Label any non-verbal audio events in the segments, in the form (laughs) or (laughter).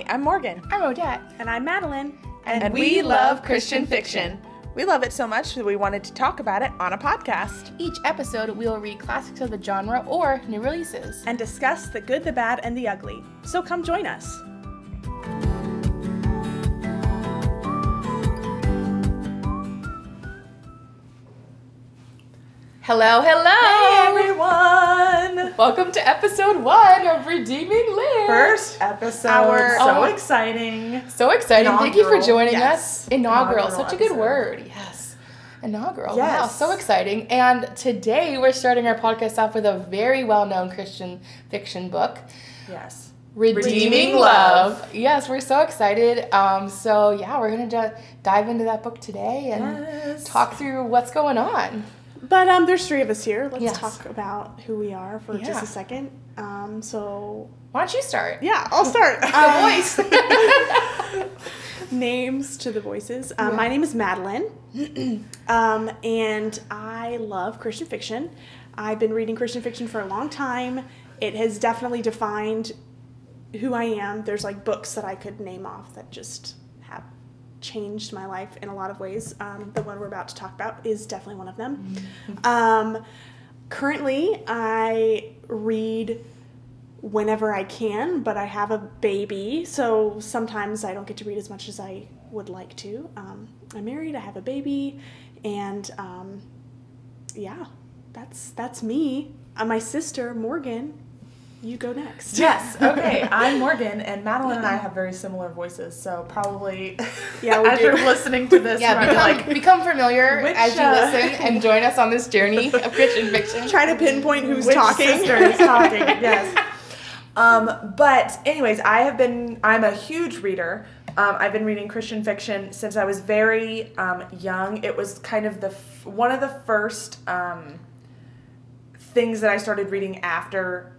Hi, I'm Morgan. I'm Odette. And I'm Madeline. And, we, love Christian fiction. We love it so much that we wanted to talk about it on a podcast. Each episode, we will read classics of the genre or new releases. And discuss the good, the bad, and the ugly. So come join us. Hello, hello! Hey everyone! Welcome to episode one of Redeeming Lit. First episode. Our- so Oh. exciting. So exciting. Thank you for joining Yes. us. Inaugural. Inaugural Such a good episode. word. Yes. Inaugural. Wow, so exciting. And today we're starting our podcast off with a very well known Christian fiction book. Yes. Redeeming, Redeeming Love. Love. Yes, we're so excited. Um, so yeah, we're gonna ju- dive into that book today and Yes. talk through what's going on. But um, there's three of us here. Let's Yes. talk about who we are for just a second. Um, so Why don't you start? yeah, I'll start. (laughs) The Um, voice. (laughs) names to the voices. Um, Yeah. My name is Madeline, (clears throat) um, and I love Christian fiction. I've been reading Christian fiction for a long time. It has definitely defined who I am. There's like books that I could name off that just have changed my life in a lot of ways. Um, the one we're about to talk about is definitely one of them. Um, currently, I read whenever I can, but I have a baby, so sometimes I don't get to read as much as I would like to. Um, I'm married, I have a baby, and um, yeah, that's that's me. Uh, my sister Morgan, you go next. Yes. (laughs) Okay. I'm Morgan, and Madeline and I have very similar voices, so probably Yeah, we (laughs) as do. you're listening to this, yeah, become, like, become familiar Which, as you uh, listen and join us on this journey (laughs) of Christian fiction. Try to pinpoint who's which talking. sister is talking? Yes. Um, but anyways, I have been. I'm a huge reader. Um, I've been reading Christian fiction since I was very um, young. It was kind of the f- one of the first um, things that I started reading after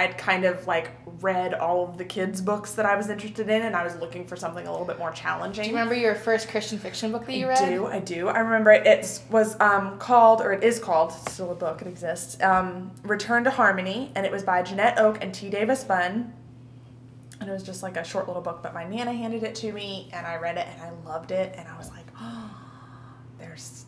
I'd kind of like read all of the kids' books that I was interested in, and I was looking for something a little bit more challenging. Do you remember your first Christian fiction book that you I read? do, I do. I remember it, it was um, called, or it is called, it's still a book, it exists, um, Return to Harmony, and it was by Janette Oke and T. Davis Bunn. And it was just like a short little book, but my Nana handed it to me, and I read it, and I loved it, and I was like, (gasps) oh, there's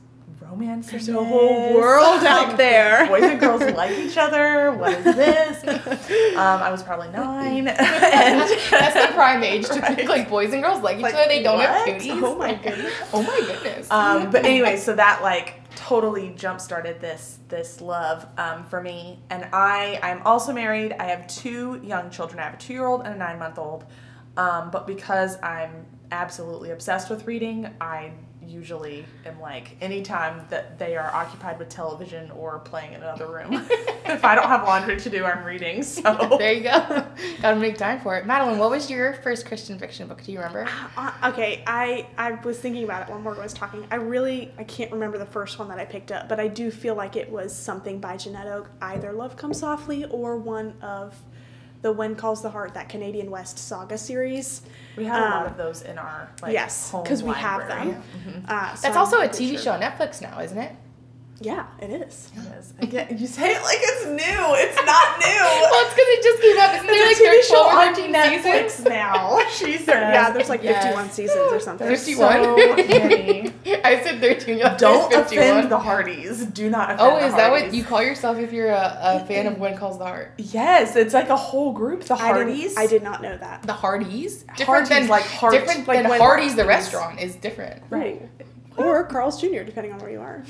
romance. There's a whole world out (laughs) there. Boys and girls like each other. What is this? (laughs) Um, I was probably nine. (laughs) and That's the prime age to Right. think like boys and girls like each Like, other. They don't have what? cooties. Oh my goodness. Oh my goodness. um, but anyway, so that like totally jump started this this love um, for me. And I I'm also married. I have two young children. I have a two year old and a nine month old. Um, but because I'm absolutely obsessed with reading, I usually am like anytime that they are occupied with television or playing in another room. (laughs) (laughs) if I don't have laundry to do, I'm reading. So (laughs) there you go. Gotta make time for it. Madeline, what was your first Christian fiction book? Do you remember? Uh, okay, I I was thinking about it when Morgan was talking. I really I can't remember the first one that I picked up, but I do feel like it was something by Janette Oke, either Love Comes Softly or one of the When Calls the Heart, that Canadian West saga series. we have a lot Um, of those in our like yes, home because we have them. Uh, so That's I'm also a TV sure. show on Netflix now, isn't it? Yeah, it is. It is. Again, you say it like it's new. It's not (laughs) new. Well, it's because it just came out. Isn't there like It's a TV show 12 or on 13 Netflix seasons? now. (laughs) She says. Yeah, there's like Yes. 51 seasons or something. 51. so. (laughs) I said 13. yeah, Don't there's 51. offend the Hearties. Do not offend Oh, is that what you call yourself if you're a, a fan of When Calls the Heart? Yes, it's like a whole group. The I Hearties. didn't, I did not know that. The Hearties? Hardee's than like heart- different like than Hardee's the restaurant is different. Right. Or Carl's Jr., depending on where you are.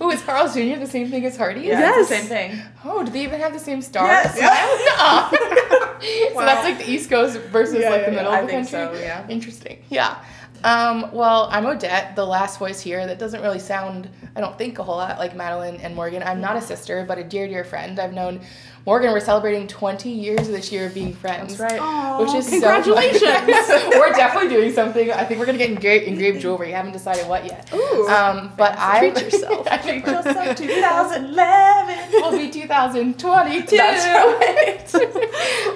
Oh, is Carl's Jr. the same thing as Hardee's? Yeah, Yes. same thing. Oh, do they even have the same star? Yes. (laughs) so Wow. that's like the East Coast versus Yeah, like the yeah. middle I of the think country. so, yeah. Interesting. Yeah. Um, well, I'm Odette, the last voice here. That doesn't really sound, I don't think, a whole lot like Madeline and Morgan. I'm not a sister, but a dear, dear friend. I've known Morgan. We're celebrating 20 years this year of being friends. That's right. Aw, Which is congratulations. So (laughs) we're definitely doing something. I think we're gonna get engraved, engraved jewelry. I haven't decided what yet. Ooh. Um, but I Treat (laughs) yourself. I treat Just myself. like (laughs) 2011. will be 2022. That's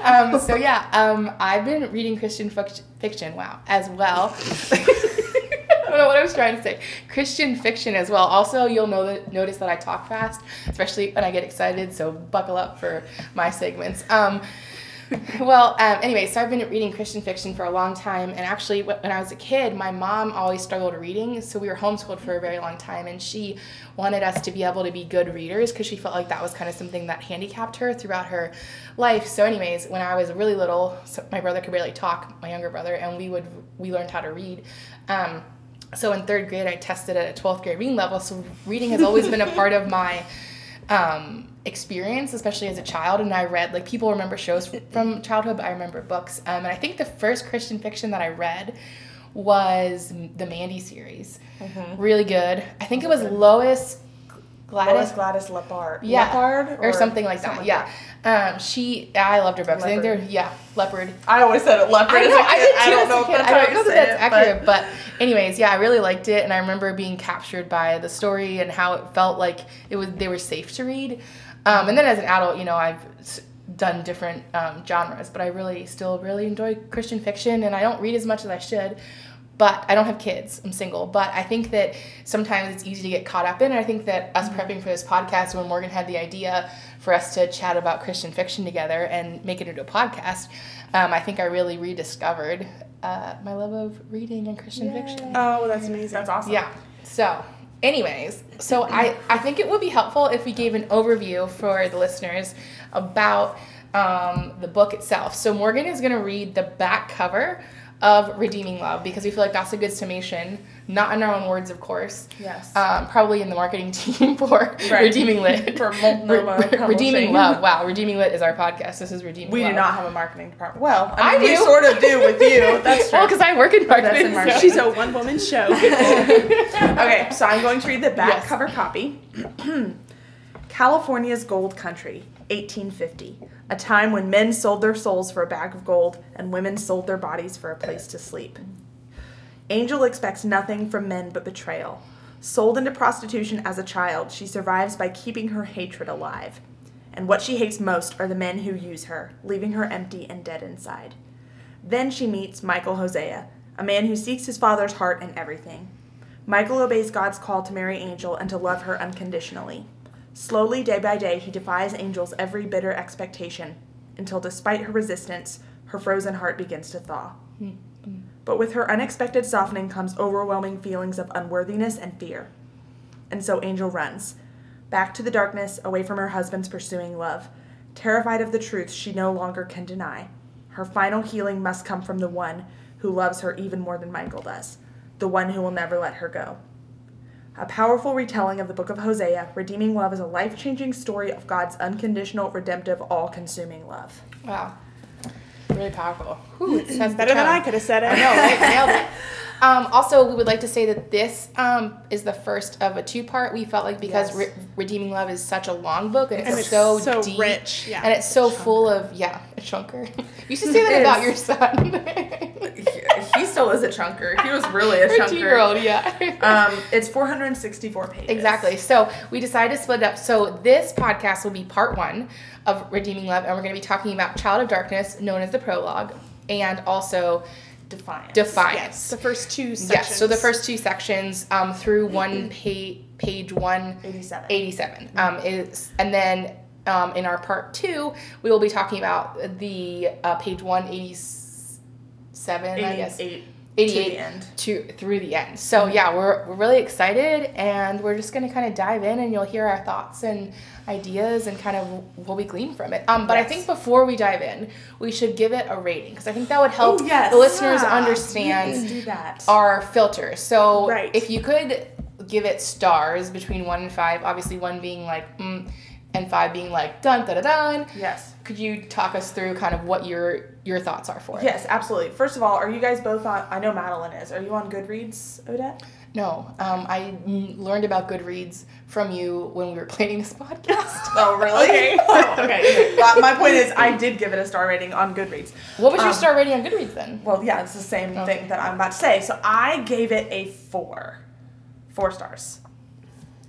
um, so yeah, um, I've been reading Christian fiction. Wow, as well. Don't know what I was trying to say. Christian fiction as well. Also, you'll know that, notice that I talk fast, especially when I get excited. So buckle up for my segments. Um, well, um, anyway, so I've been reading Christian fiction for a long time, and actually, when I was a kid, my mom always struggled reading, so we were homeschooled for a very long time, and she wanted us to be able to be good readers because she felt like that was kind of something that handicapped her throughout her life. So, anyways, when I was really little, so my brother could barely talk, my younger brother, and we would we learned how to read. Um, so in third grade, I tested at a 12th grade reading level. So reading has always been a part of my um, experience, especially as a child. And I read, like, people remember shows from childhood, but I remember books. Um, and I think the first Christian fiction that I read was the Mandy series. Really good. I think it was Lois Gladys. Lois Gladys Leppard. Yeah, Leppard or, something like that. something yeah, um, she. I loved her books. I think they're yeah, leopard. I always said it leopard I as know, a I kid. did too I don't as know a if kid. that's I don't know that that's it, accurate, but anyways, yeah, I really liked it, and I remember being captured by the story and how it felt like it was they were safe to read. Um, and then as an adult, you know, I've done different um, genres, but I really still really enjoy Christian fiction, and I don't read as much as I should. But I don't have kids. I'm single. But I think that sometimes it's easy to get caught up in. I think that us prepping for this podcast, when Morgan had the idea for us to chat about Christian fiction together and make it into a podcast, um, I think I really rediscovered uh, my love of reading and Christian fiction. Oh, that's amazing. That's awesome. Yeah. So, anyways, so I, I think it would be helpful if we gave an overview for the listeners about um, the book itself. So, Morgan is going to read the back cover of Redeeming Love because we feel like that's a good summation, not in our own words, of course. Yes. Um, probably in the marketing (laughs) team for Redeeming Lit. (laughs) For Multnomah Re- re- Redeeming Love. Wow, Redeeming Lit is our podcast. This is Redeeming We Love. do not have a marketing department. Well, I I, mean, we do. sort of do with you. (laughs) That's true. Well, because I work in marketing. in marketing. so- She's a one woman show. okay, so I'm going to read the back Yes. cover copy. (clears throat) California's Gold Country, 1850. A time when men sold their souls for a bag of gold and women sold their bodies for a place to sleep. Angel expects nothing from men but betrayal. Sold into prostitution as a child, she survives by keeping her hatred alive. And what she hates most are the men who use her, leaving her empty and dead inside. Then she meets Michael Hosea, a man who seeks his father's heart in everything. Michael obeys God's call to marry Angel and to love her unconditionally. Slowly, day by day, he defies Angel's every bitter expectation until, despite her resistance, her frozen heart begins to thaw. But with her unexpected softening comes overwhelming feelings of unworthiness and fear. And so Angel runs, back to the darkness, away from her husband's pursuing love, terrified of the truth she no longer can deny. Her final healing must come from the one who loves her even more than Michael does, the one who will never let her go. A powerful retelling of the book of Hosea, Redeeming Love is a life changing story of God's unconditional, redemptive, all consuming love. Wow. Really powerful. Whew, (clears throat) Better than. I could have said it. I know, right? Nailed it. Um, also, we would like to say that this um, is the first of a two-part. We felt like because Yes. Re- Redeeming Love is such a long book and it's, And it's so, so deep rich, yeah. and it's so full of yeah, a chunker. (laughs) You should say that about your son. (laughs) He still is a chunker. He was really a (laughs) chunker. two-year-old, yeah. Um, it's 464 pages. Exactly. So we decided to split it up. So this podcast will be part one of Redeeming Love, and we're going to be talking about Child of Darkness, known as the prologue, and also Defiance. Defiance. Yes, the first two sections. Yes. So the first two sections um, through one page, page one 87. 87 um, is, and then um, in our part two, we will be talking about the uh, page one eighty seven, I guess. 88 88 to the end. to through the end. So yeah, we're, we're really excited and we're just gonna kind of dive in and you'll hear our thoughts and ideas and kind of what we glean from it. Um, but I think before we dive in, we should give it a rating because I think that would help Oh, yes. the listeners Yeah. understand our filter. So Right. if you could give it stars between one and five, obviously one being like mm, and five being like dun da da dun. yes. Could you talk us through kind of what your your thoughts are for it? Yes, absolutely. First of all, are you guys both on? I know Madeline is. Are you on Goodreads, Odette? No, um, I learned about Goodreads from you when we were planning this podcast. (laughs) Oh, really? Okay. (laughs) oh, okay. Well, my point is, I did give it a star rating on Goodreads. What was your Um, star rating on Goodreads then? Well, yeah, it's the same Okay. thing that I'm about to say. So I gave it a four, four stars.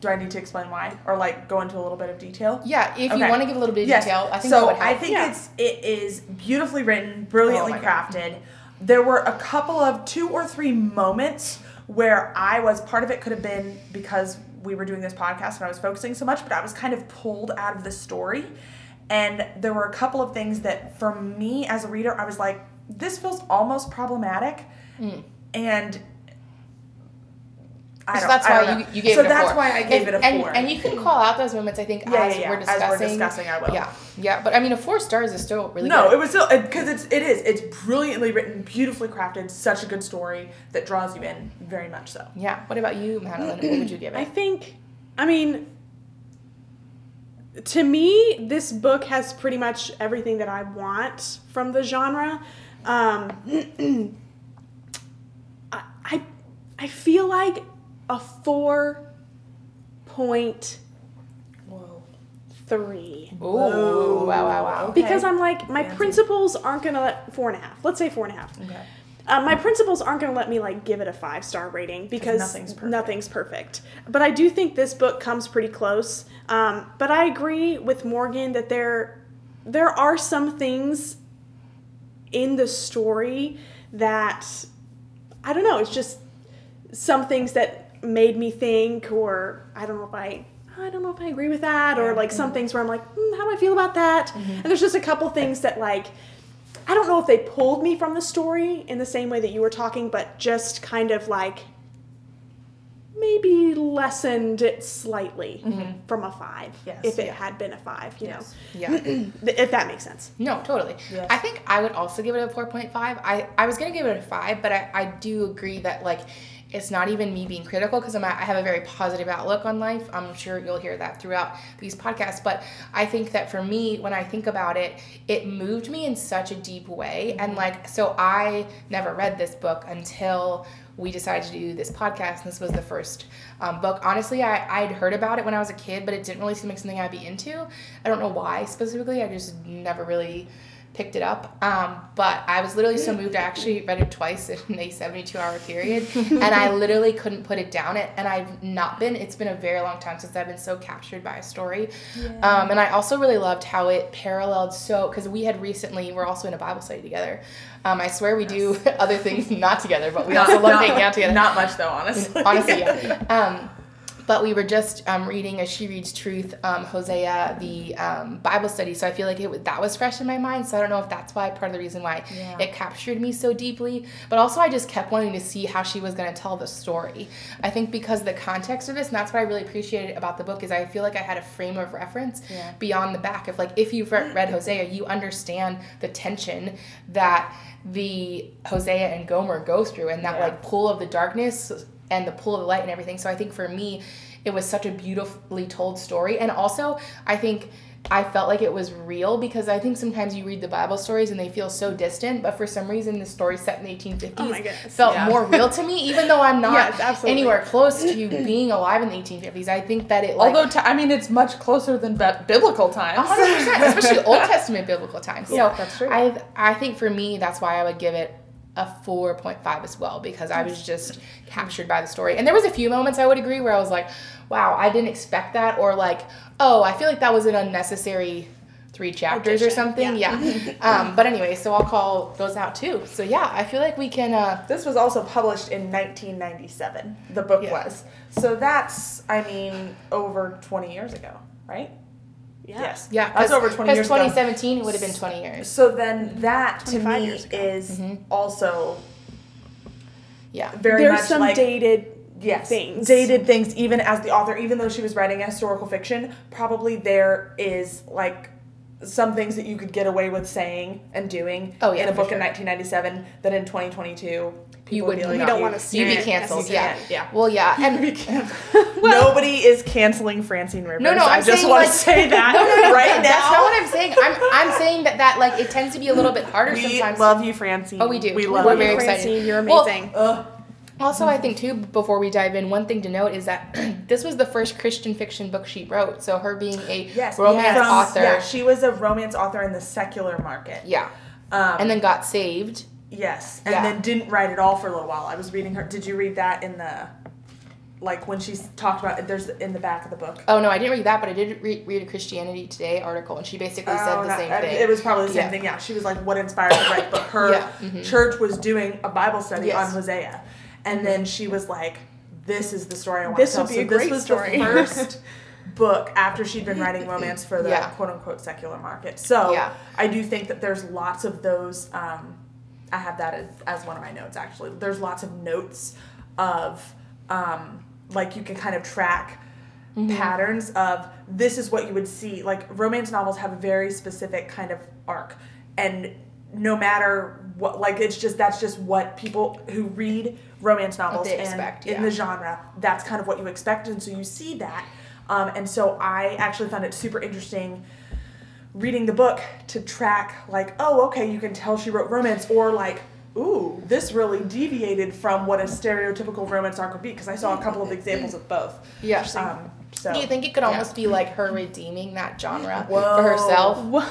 Do I need to explain why, or like go into a little bit of detail? Yeah, if you want to give a little bit of Yes. detail, I think so that would help. I think Yeah. it's it is beautifully written, brilliantly Oh my God. crafted. There were a couple of two or three moments where I was part of it could have been because we were doing this podcast and I was focusing so much, but I was kind of pulled out of the story. And there were a couple of things that, for me as a reader, I was like, this feels almost problematic. Mm. And I So don't, that's I don't why know. you, you gave so it a that's four. why I gave If- it a and, four. And you can call out those moments, I think, yeah, as, yeah, yeah. we're As discussing. we're discussing, I will. Yeah, yeah. But I mean, a four stars is still really no, good. it was still because it's it is it's brilliantly written, beautifully crafted, such a good story that draws you in very much so. Yeah. What about you, Madeline? what would you give it? (clears throat) I think, I mean, to me, this book has pretty much everything that I want from the genre. Um, (clears throat) I, I, I feel like a four point three. Ooh, wow, wow, wow. Okay. Because I'm like, my Fancy. principles aren't gonna let four and a half. Let's say four and a half. Okay. Um, my principles aren't going to let me like give it a five star rating because nothing's perfect. nothing's perfect. But I do think this book comes pretty close. Um, but I agree with Morgan that there there are some things in the story that I don't know. It's just some things that made me think, or I don't know if I. I don't know if I agree with that, or Yeah. like some things where I'm like, mm, how do I feel about that? And there's just a couple things that like I don't know if they pulled me from the story in the same way that you were talking, but just kind of like maybe lessened it slightly from a five. Yes, if it yeah. had been a five, you Yes. Yeah. (clears throat) know, if that makes sense. No, totally. Yes. I think I would also give it a 4.5. I, I was going to give it a 5, but I, I do agree that, like, it's not even me being critical because I'm I have a very positive outlook on life. I'm sure you'll hear that throughout these podcasts. But I think that for me, when I think about it, it moved me in such a deep way. And, like, so I never read this book until we decided to do this podcast. And this was the first um, book. Honestly, I, I'd heard about it when I was a kid, but it didn't really seem like something I'd be into. I don't know why specifically. I just never really picked it up. Um, but I was literally so moved. I actually read it twice in a 72 hour period. and I literally couldn't put it down. It And I've not been, it's been a very long time since I've been so captured by a story. Um, and I also really loved how it paralleled so, because we had recently, we're also in a Bible study together. Um, I swear we do (laughs) other things not together, but we also love hanging out together. Not much though, honestly. Honestly, yeah. (laughs) But we were just um, reading as She Reads Truth, um, Hosea, the um, Bible study. So I feel like it that was fresh in my mind. So I don't know if that's why part of the reason why Yeah. it captured me so deeply. But also I just kept wanting to see how she was going to tell the story. I think because the context of this, and that's what I really appreciated about the book is I feel like I had a frame of reference Yeah. beyond the back of like if you've re- read Hosea, you understand the tension that the Hosea and Gomer go through and that Yeah. like pull of the darkness and the pull of the light and everything. So I think for me, it was such a beautifully told story. And also, I think I felt like it was real because I think sometimes you read the Bible stories and they feel so distant, but for some reason the story set in the 1850s Oh my felt yeah. more real to me, even though I'm (laughs) not Yes, anywhere close to being alive in the 1850s. I think that it like Although t- I mean, it's much closer than bi- biblical times. hundred percent, especially (laughs) Old Testament biblical times. So Yeah, that's true. I I think for me that's why I would give it a four point five as well because I was just captured by the story. And there was a few moments I would agree where I was like, wow, I didn't expect that, or like, oh, I feel like that was an unnecessary three chapters or something. Yeah. (laughs) um, but anyway, so I'll call those out too. So yeah, I feel like we can. Uh, This was also published in 1997. The book Yeah. was. So that's, I mean, over 20 years ago, right? Yeah. Yes. yeah, That's over 20 years ago. 2017 it would have been 20 years. So then that to me years ago. is Mhm. also Yeah. very There's much some like dated yes, things. dated things. Even as the author, even though she was writing a historical fiction, probably there is like some things that you could get away with saying and doing Oh, yeah, in a book sure. in 1997 that in 2022 people would would be like, We don't "Oh, wanna you- see You'd be canceled. Yeah. necessarily. Yeah. Well, yeah, (laughs) and (laughs) Nobody is canceling Francine Rivers. No, no, I I'm just saying, want like- to say (laughs) that No, no, no, right no, That's now. not what I'm saying. I'm, I'm saying that that like it tends to be a little bit harder sometimes. we sometimes. love you, Francine. Oh, we do. We We love We're you. very Francine, excited. you're Well, amazing. Ugh. Also, I think too, before we dive in, one thing to note is that (clears throat) this was the first Christian fiction book she wrote. So her being a Yes, romance yes. author, Yeah, she was a romance author in the secular market. yeah, Um, and then got saved. yes, and Yeah. then didn't write at all for a little while. I was reading her. Did you read that in the, like when she talked about? There's in the back of the book. Oh no, I didn't read that, but I did read, read a Christianity Today article, and she basically said Oh, the not- same I thing. It was probably the same Yeah. thing. Yeah, she was like, "What inspired her to write?" But her (coughs) Yeah, mhm. church was doing a Bible study Yes. on Hosea, and then she was like, "This is the story I want This to tell." would be so a this great was story. the first (laughs) book after she'd been writing (laughs) romance for the Yeah. quote unquote secular market. So Yeah. I do think that there's lots of those. Um, I have that as, as one of my notes actually. There's lots of notes of um, like you can kind of track patterns of this is what you would see. Like romance novels have a very specific kind of arc, and no matter what, like it's just that's just what people who read romance novels and expect, in the genre, that's kind of what you expect, and so you see that. Um, and so I actually found it super interesting reading the book to track like oh okay you can tell she wrote romance or like ooh this really deviated from what a stereotypical romance arc would be because i saw a couple of (laughs) examples of both Yeah. um, so Do you think it could almost be like her redeeming that genre Whoa. (gasps) for herself? Whoa!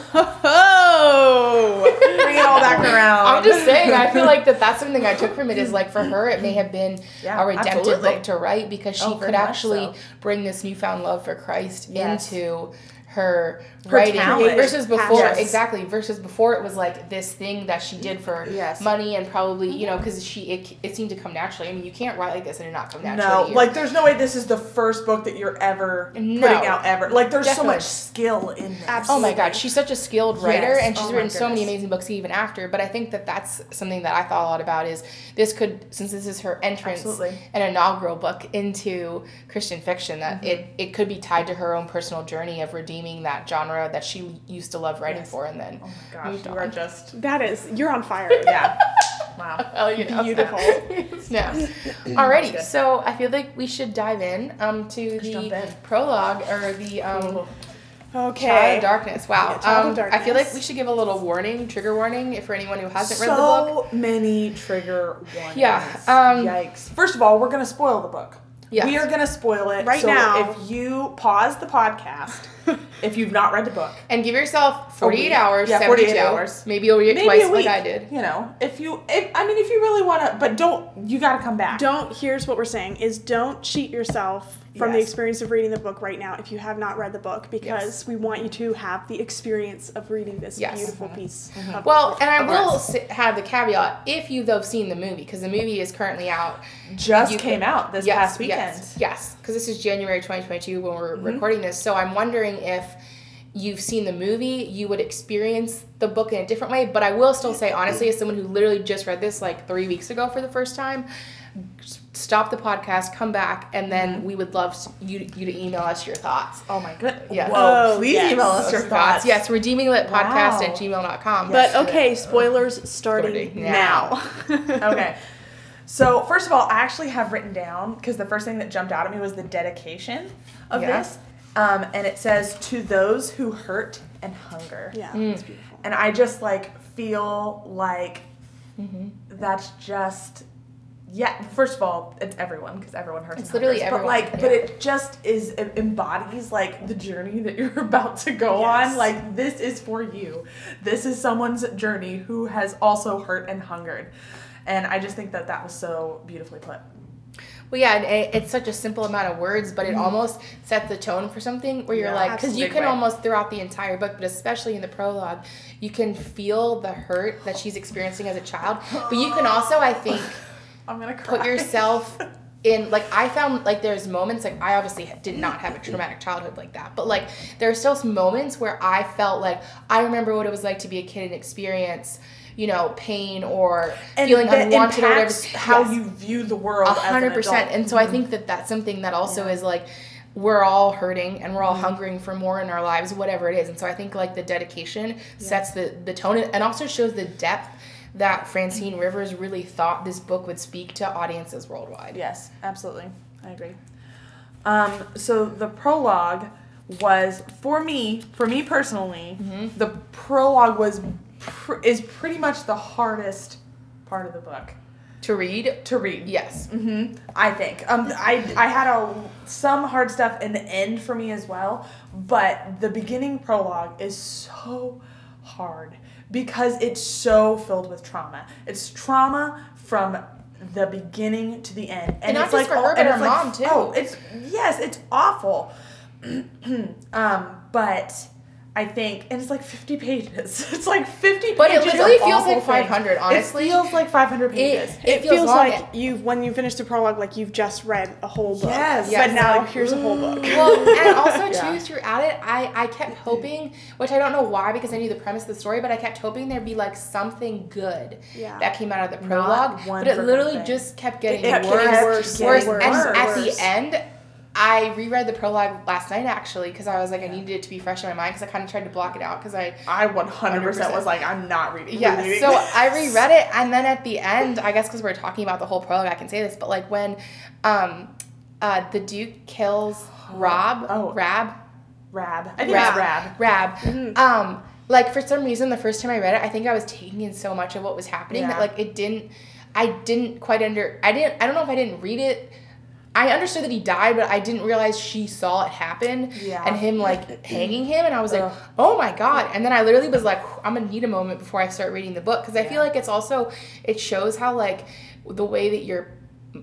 (laughs) bring it all back around I'm just saying, I feel like that that's something I took from it is like for her, it may have been Yeah, a redemptive absolutely. book to write because she Oh, could actually so. bring this newfound love for Christ Yes. into her, Her writing talent. versus before Yes. exactly versus before it was like this thing that she did for Yes. money and probably you know because she it, it seemed to come naturally. I mean, you can't write like this and it not come naturally. no like there's no way this is the first book that you're ever No. putting out ever like there's Definitely. so much skill in this Absolutely. Oh my god, she's such a skilled writer Yes. and she's Oh written so many amazing books even after. But I think that that's something that I thought a lot about is this could, since this is her entrance, Absolutely. an inaugural book into Christian fiction, that Mm-hmm. it, it could be tied to her own personal journey of redeeming that genre that she used to love writing Yes. for and then oh my gosh you are just that is, you're on fire. (laughs) yeah (laughs) wow Oh, you know. Beautiful. (laughs) Snap. Alrighty, so I feel like we should dive in um, to jump the prologue or the um, Okay. Child of Darkness. Wow. Yeah, Child of um, I feel like we should give a little warning, trigger warning, if for anyone who hasn't read the book. so many trigger warnings. Yeah, um, Yikes. First of all, we're gonna spoil the book. Yes. We are gonna spoil it Right so now. If you pause the podcast, (laughs) if you've not read the book, And give yourself 48 hours, Yeah, 72, 48 hours. Maybe you'll read it maybe twice a week, like I did. You know, if you, if I mean, if you really wanna, but don't. You gotta come back. Don't. Here's what we're saying: is don't cheat yourself from the experience of reading the book right now if you have not read the book because Yes. we want you to have the experience of reading this Yes. beautiful piece. Of Well, and I will works. have the caveat if you've though seen the movie, because the movie is currently out. Just came could- out this yes, past weekend. Yes, yes, because this is January 2022 when we're Mm-hmm. recording this. So I'm wondering if you've seen the movie, you would experience the book in a different way. But I will still say, honestly, as someone who literally just read this like three weeks ago for the first time, s- stop the podcast, come back, and then we would love you you to email us your thoughts. Oh my goodness. Yes. Whoa. Oh, please yes. email us your thoughts. Yes, redeeminglit podcast at Wow. gmail.com. But okay, spoilers starting, Starting now. (laughs) okay. So first of all, I actually have written down because the first thing that jumped out at me was the dedication of Yeah. this, um, and it says to those who hurt and hunger. Yeah, Mm. it's beautiful. And I just like feel like Mm-hmm. that's just yeah. First of all, it's everyone because everyone hurts. It's literally hungers, everyone, But like, yeah. but it just is it embodies like the journey that you're (laughs) about to go Yes. on. Like this is for you. This is someone's journey who has also hurt and hungered. And I just think that that was so beautifully put. Well, yeah, and it, it's such a simple amount of words, but it Mm-hmm. almost sets the tone for something where you're Yeah, like, because you can way. almost throughout the entire book, but especially in the prologue, you can feel the hurt that she's experiencing as a child. But you can also, I think, I'm gonna cry. put yourself (laughs) in like I found like there's moments like I obviously did not have a traumatic childhood like that, but like there are still some moments where I felt like I remember what it was like to be a kid and experience, you know, pain or and feeling unwanted or whatever. how Yes. you view the world. A hundred percent. And so I mm-hmm. think that that's something that also is like we're all hurting and we're all mm-hmm. hungering for more in our lives, whatever it is. And so I think like the dedication sets the the tone and also shows the depth that Francine Rivers really thought this book would speak to audiences worldwide. Yes, absolutely. I agree. Um, so the prologue was for me, for me personally, Mm-hmm. the prologue was pr- is pretty much the hardest part of the book To read, to read. yes. hmm I think. Um, I I had a some hard stuff in the end for me as well, but the beginning prologue is so hard because it's so filled with trauma. It's trauma from the beginning to the end, and, And it's like for her, and her it's like, mom, too. Oh, it's yes, it's awful. (clears throat) um, but I think, and it's like 50 pages. (laughs) It's like 50 But it pages. literally of feels like 500, things. honestly. It feels like 500 pages. It, It, feels long. like you've, when you finish the prologue, like you've just read a whole book. Yes. But now Like, here's a whole book. (gasps) well, and also (laughs) Yeah. too throughout it, I I kept hoping, which I don't know why because I knew the premise of the story, but I kept hoping there'd be like something good Yeah. that came out of the prologue, but it literally thing. just kept getting It kept worse, getting worse, worse, worse, getting and worse. at the end. I reread the prologue last night actually because I was like I needed it to be fresh in my mind because I kind of tried to block it out because I I 100% was 100%. like, I'm not reading. yeah, rereading so. (laughs) I reread it, and then at the end, I guess because we're talking about the whole prologue, I can say this, but like when um, uh, the Duke kills Rob, Oh. Rab, Rab. I think Rab, Rab. Rab, Mm-hmm. um, like for some reason, the first time I read it, I think I was taking in so much of what was happening that like it didn't, I didn't quite under, I didn't, I don't know if I didn't read it. I understood that he died, but I didn't realize she saw it happen Yeah. and him like (clears throat) hanging him, and I was like, Ugh. oh my god! And then I literally was like, I'm gonna need a moment before I start reading the book because I feel like it's also it shows how like the way that you're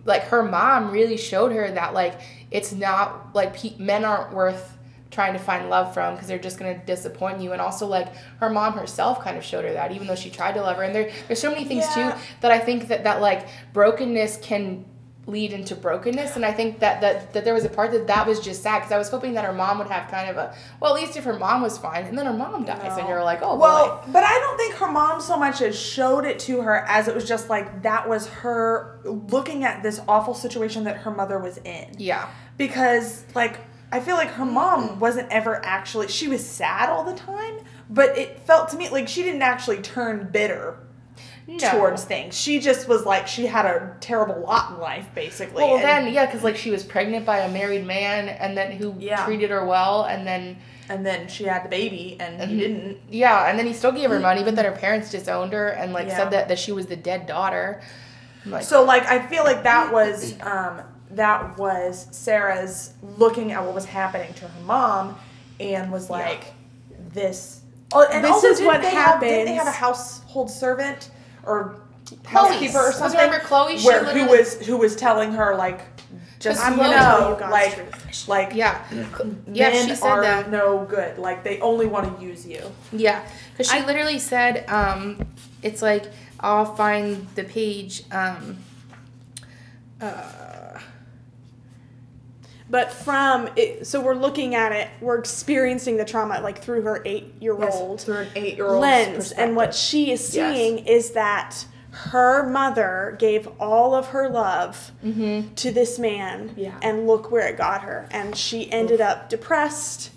like her mom really showed her that like it's not like pe- men aren't worth trying to find love from because they're just going to disappoint you and also like her mom herself kind of showed her that even though she tried to love her and there there's so many things Yeah. too that I think that that like brokenness can lead into brokenness. And I think that that, that there was a part that that was just sad because I was hoping that her mom would have kind of a well at least if her mom was fine and then her mom dies and you're like oh well, boy. but I don't think her mom so much as showed it to her as it was just like that was her looking at this awful situation that her mother was in. yeah. Because like I feel like her mom wasn't ever actually she was sad all the time, but it felt to me like she didn't actually turn bitter No. towards things. She just was like she had a terrible lot in life basically. Well, and- then yeah, because like she was pregnant by a married man, and then who Yeah. treated her well, and then and then she had the baby and he Mhm. didn't. yeah, and then he still gave her (clears throat) money, but then her parents disowned her and like Yeah. said that that she was the dead daughter. Like, So like I feel like that was um that was Sarah's looking at what was happening to her mom and was like this oh and This also is what they have, didn't they have a household servant or Chloe. housekeeper or something remember Chloe, she where who was who was telling her like just I'm you gonna know tell you God's like truth. like yeah, yeah, men she said are that. no good like they only want to use you Yeah, because she literally said, um, it's like I'll find the page. Um, uh, But from it, so we're looking at it, we're experiencing the trauma like through her eight-year-old through an eight year old lens, and what she is Yes. seeing is that her mother gave all of her love mm-hmm. to this man, Yeah. and look where it got her, and she ended up depressed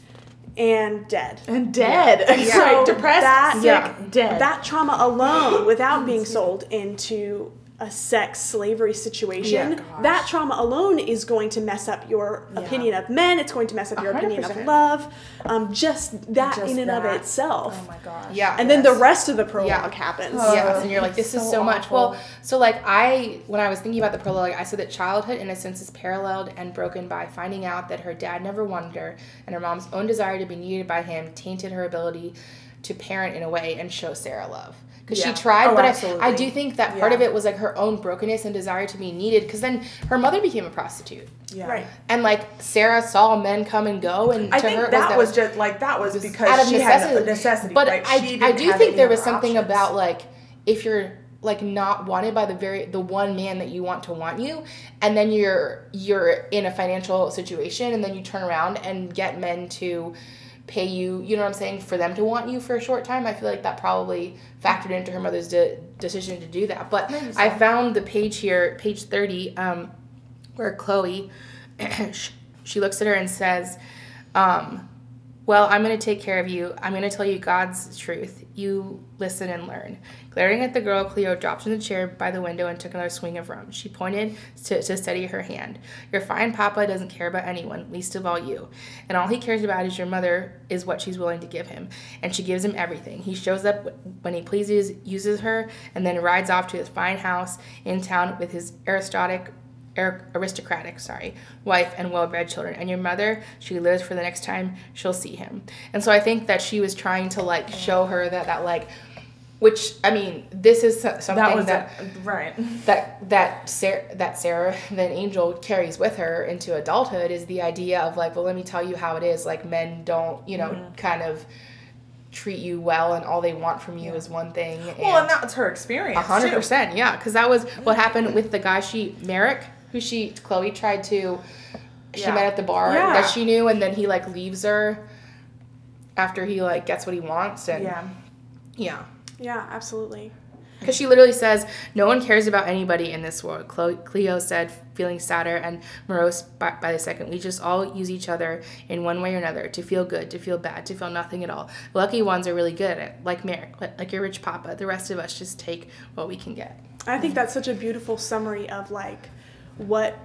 and dead. and dead Yeah. (laughs) right depressed that- sick Yeah. dead That trauma alone, without being (laughs) sold into a sex slavery situation, Yeah, that trauma alone is going to mess up your Yeah. opinion of men. It's going to mess up your opinion of love. Um, just that Just in and of itself. oh my gosh Yeah. and then the rest of the prologue Yeah. happens. Oh. yes, and you're like, this is so so much. Well, so like I, when I was thinking about the prologue, I said that childhood innocence is paralleled and broken by finding out that her dad never wanted her, and her mom's own desire to be needed by him tainted her ability to parent in a way and show Sarah love. Because Yeah. she tried, Oh, but I, absolutely. I do think that part Yeah. of it was like her own brokenness and desire to be needed. Because then her mother became a prostitute, yeah Right. and like Sarah saw men come and go, and I to think her that was was just like that was because out of she had a necessity. But right? I, I do think there was something options. about like if you're like not wanted by the very the one man that you want to want you and then you're you're in a financial situation and then you turn around and get men to pay you you know what i'm saying for them to want you for a short time i feel like that probably factored into her mother's de- decision to do that but Maybe so. i found the page here page 30 um, where chloe (clears throat) she looks at her and says um, well, I'm going to take care of you. I'm going to tell you God's truth. You listen and learn. Glaring at the girl, Cleo dropped in the chair by the window and took another swing of rum. She pointed to, to steady her hand. Your fine papa doesn't care about anyone, least of all you. And all he cares about is your mother, is what she's willing to give him. And she gives him everything. He shows up when he pleases, uses her, and then rides off to his fine house in town with his aristocratic ar- aristocratic, sorry, wife and well-bred children. And your mother, she lives for the next time she'll see him. And so I think that she was trying to like show her that that like, which I mean, this is something that was that a, right. (laughs) that that Sarah, that Sarah, then Angel carries with her into adulthood is the idea of like, well, let me tell you how it is. Like men don't, you know, mm-hmm. kind of treat you well and all they want from you is one thing. Well, and that's her experience. Hundred percent, yeah. Because that was what mm-hmm. happened with the guy she Merrick, who she Chloe tried to. She Yeah. met at the bar Yeah. that she knew, and then he like leaves her after he like gets what he wants, and Yeah. yeah. Yeah, absolutely. Because she literally says, No one cares about anybody in this world. Chloe, Cleo said, feeling sadder and morose by, by the second. We just all use each other in one way or another to feel good, to feel bad, to feel nothing at all. The lucky ones are really good at it, like Merrick, like, like your rich papa. The rest of us just take what we can get. I think that's such a beautiful summary of like what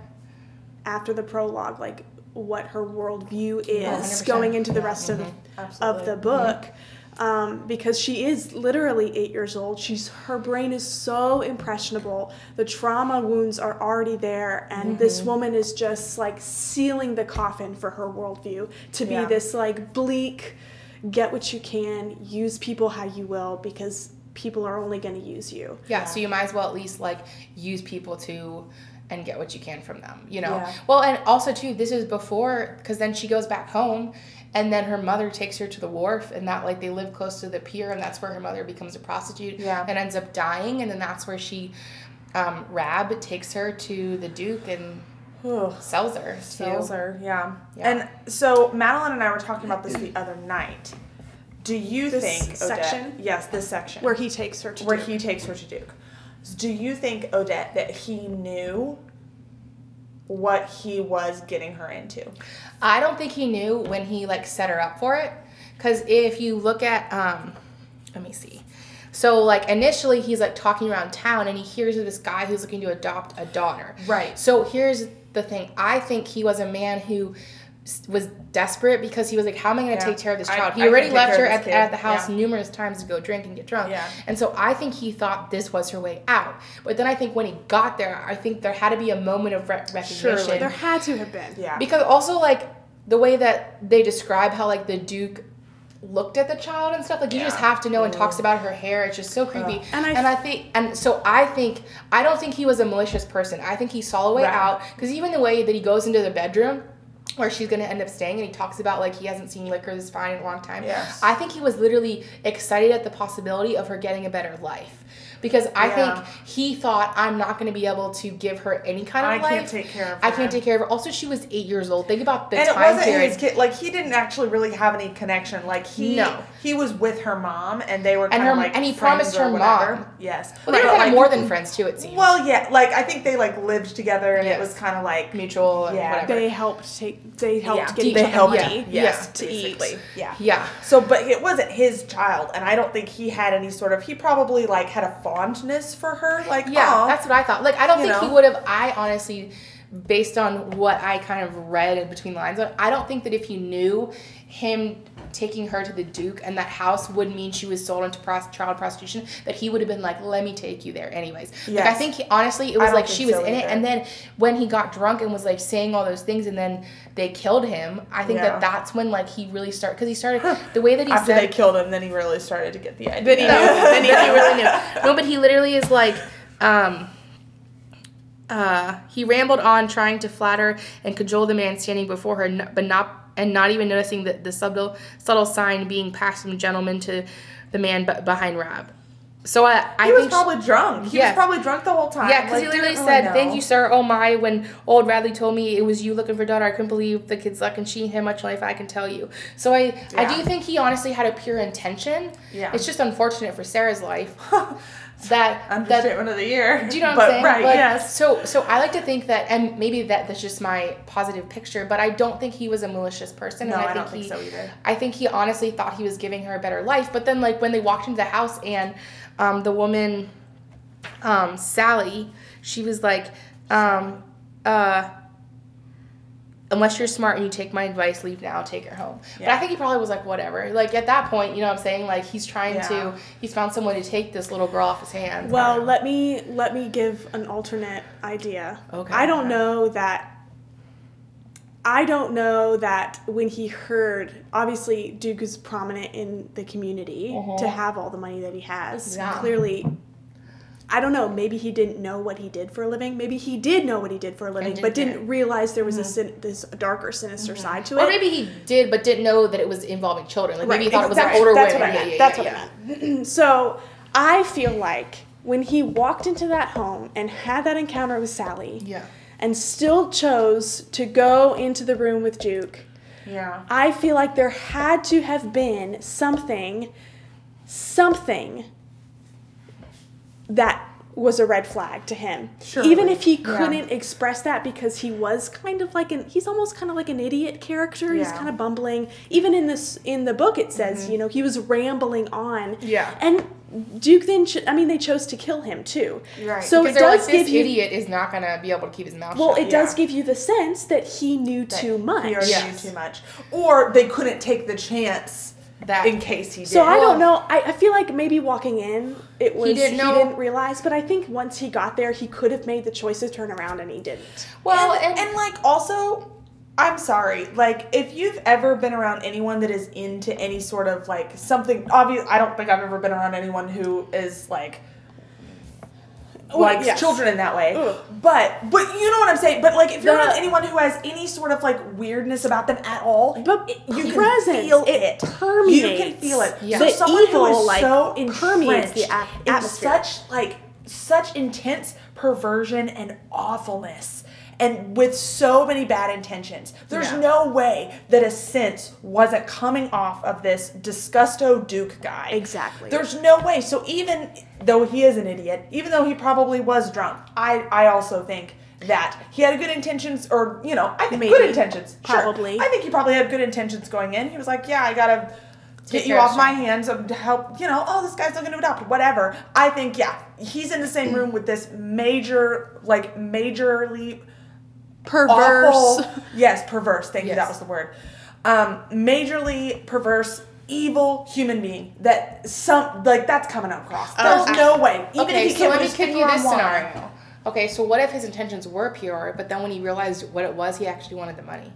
after the prologue, like what her worldview oh, is 100%. going into the rest of, mm-hmm. of Absolutely. the book. Um, because she is literally eight years old. She's her brain is so impressionable. The trauma wounds are already there, and this mm-hmm. woman is just like sealing the coffin for her worldview to be Yeah. this like bleak, get what you can, use people how you will, because people are only going to use you. Yeah, so you might as well at least like use people to and get what you can from them, you know. Yeah. Well, and also too, this is before because then she goes back home, and then her mother takes her to the wharf, and that like they live close to the pier, and that's where her mother becomes a prostitute, Yeah. and ends up dying, and then that's where she, um, Rab takes her to the Duke and Ugh. sells her. Sells her, yeah. Yeah. And so Madeline and I were talking about this the (clears throat) other night. Do you This think Odette? section? Yes, this section Where he takes her to where Duke. he takes her to Duke. Do you think Odette that he knew what he was getting her into? I don't think he knew when he like set her up for it. Cause if you look at um let me see. So like initially he's like talking around town and he hears of this guy who's looking to adopt a daughter. Right. So here's the thing. I think he was a man who was desperate because he was like, how am I going to Yeah. take care of this child? I he already left her at, at the house Yeah. numerous times to go drink and get drunk. Yeah. And so I think he thought this was her way out. But then I think when he got there, I think there had to be a moment of re- recognition. Surely. There had to have been. Yeah. Because also like the way that they describe how like the Duke looked at the child and stuff, like you just have to know and talks about her hair. It's just so creepy. And I- and I think and so I think I don't think he was a malicious person. I think he saw a way Right. out because even the way that he goes into the bedroom where she's gonna end up staying and he talks about like he hasn't seen liquor this fine in a long time. Yes. I think he was literally excited at the possibility of her getting a better life. Because I Yeah. think he thought I'm not going to be able to give her any kind of I life. can't take care of her. I can't take care of her. Also, she was eight years old. Think about the and it time wasn't period. his kid. Like he didn't actually really have any connection. Like he, No. he was with her mom, and they were And her- of like and he promised her whatever. mom. Yes, well, they were But, kind of more than friends too. It seems. Well, yeah, like I think they like lived together, and Yes. it was kind of like mutual and Yeah. whatever. They helped take. They helped yeah, get They each other helped yeah, money. him, yes, to eat. basically, yeah. yeah. So, but it wasn't his child, and I don't think he had any sort of. He probably like had a fondness for her, like Yeah, that's what I thought. Like, I don't You think he would have. I honestly, based on what I kind of read in between the lines, I don't think that if he knew him taking her to the Duke and that house would mean she was sold into pros- child prostitution, that he would have been like, "Let me take you there." Anyways, like I think he, honestly, it was like she was so in it, and then when he got drunk and was like saying all those things, and then they killed him. I think Yeah. that that's when like he really started because he started the way that he After said they killed him, then he really started to get the idea. Then he knew. (laughs) then he, he really knew. No, but he literally is like, um, uh, he rambled on, trying to flatter and cajole the man standing before her, but not and not even noticing the, the subtle subtle sign being passed from gentleman to the man b- behind Rab. So I, I he was think she- probably drunk. He Yes. was probably drunk the whole time. yeah, because Like, he literally said, "Thank you, sir. Oh my!" When old Radley told me it was you looking for daughter, I couldn't believe the kid's luck, and she had much life. I can tell you. So I, I do think he honestly had a pure intention. Yeah. It's just unfortunate for Sarah's life (laughs) (laughs) that that Understatement of the year. do you know what but, I'm saying? Right. Like, yes. So so I like to think that, and maybe that that's just my positive picture, but I don't think he was a malicious person. No, and I, I, don't think think he, so either. I think he honestly thought he was giving her a better life. But then, like when they walked into the house and um, the woman, um, Sally, she was like, um, uh, unless you're smart and you take my advice, leave now, take her home. But I think he probably was like, whatever. Like at that point, you know what I'm saying? Like he's trying Yeah. to, he's found someone to take this little girl off his hands. Well, let me let me give an alternate idea. Okay. I don't know that. I don't know that when he heard, obviously Duke is prominent in the community Uh-huh. to have all the money that he has. Yeah. Clearly, I don't know. Maybe he didn't know what he did for a living. Maybe he did know what he did for a living, didn't but didn't realize there was a Mm-hmm. sin- this darker, sinister side to it. Or maybe he did, but didn't know that it was involving children. Like maybe he Right, thought it was an older That's women. What I Yeah, yeah, That's what I meant. (clears throat) so I feel like when he walked into that home and had that encounter with Sally, Yeah. and still chose to go into the room with Duke, Yeah. I feel like there had to have been something, something that was a red flag to him. Even if he couldn't express that because he was kind of like an he's almost kind of like an idiot character. He's Yeah. Mm-hmm. kind of bumbling. Even in this in the book it says, you know, he was rambling on. Yeah. And Duke then ch- I mean they chose to kill him too. Right. So it does like, this give you idiot is not gonna be able to keep his mouth shut. well, shut. it does give you the sense that he knew too much. He already Yes. knew too much, or they couldn't take the chance That- in case he did. So I don't know. I, I feel like maybe walking in, it was he didn't know- didn't realize. But I think once he got there, he could have made the choice to turn around, and he didn't. well, and, and like also i'm sorry like if you've ever been around anyone that is into any sort of like something obvious i don't think i've ever been around anyone who is like likes yes. children in that way Ugh. but but you know what i'm saying but like if you're The- around anyone who has any sort of like weirdness about them at all But it- you presence, can feel it it permeates. you can feel it Yeah. so The someone who evil, is like, so permeates the entrenched in such like such intense perversion and awfulness and with so many bad intentions there's Yeah. no way that a sense wasn't coming off of this disgusto duke guy Exactly. there's no way so even though he is an idiot even though he probably was drunk i i also think that he had good intentions or you know i think good Maybe. intentions Sure. Probably. i think he probably had good intentions going in he was like yeah i gotta Take get you care of off my hands and help you know oh this guy's looking to adopt whatever i think yeah he's in the same room with this major like majorly perverse. awful yes perverse thank you that was the word um majorly perverse evil human being that some like that's coming across there's Uh, no way even okay, if he so can let put me give you this one. scenario. Okay, so what if his intentions were pure, but then when he realized what it was, he actually wanted the money?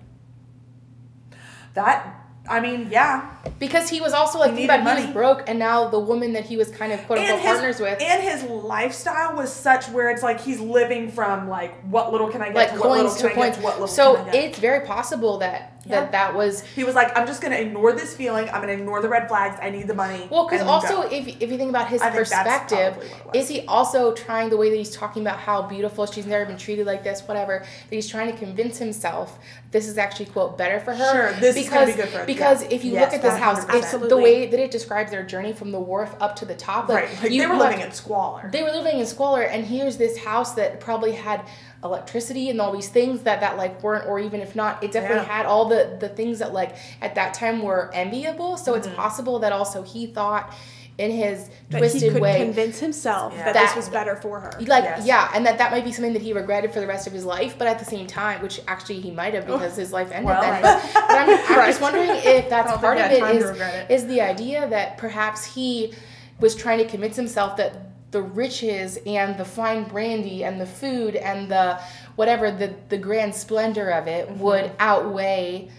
that i mean yeah Because he was also like, He about needed he was money. broke, and now the woman that he was kind of quote unquote his, partners with, and his lifestyle was such where it's like he's living from like what little can I get like to what little coins can to I coins. get to what little So can I get. it's very possible that Yeah. that that was He was like, I'm just gonna ignore this feeling. I'm gonna ignore the red flags. I need the money. Well, because also, if, if you think about his I perspective, probably what it was. is he also trying the way that he's talking about how beautiful she's never been treated like this, whatever, that he's trying to convince himself this is actually quote better for her. Sure, this is because, gonna be good for her, Because yeah. if you Yes, look at this house, 100%. it's the way that it describes their journey from the wharf up to the top. Like, right, like you they were living in squalor. they were living in squalor and here's this house that probably had electricity and all these things that that like weren't or even if not it definitely Yeah. had all the the things that like at that time were enviable so Mm-hmm. it's possible that also he thought in his that twisted he could way convince himself Yeah. that, That- this was better for her. like Yes. yeah and that that might be something that he regretted for the rest of his life but at the same time which actually he might have because his life ended Well, then right. but, but i'm, I'm (laughs) Right. just wondering if that's part of he it had time is, to regret it. is the idea that perhaps he was trying to convince himself that the riches and the fine brandy and the food and the whatever the the grand splendor of it Mm-hmm. would outweigh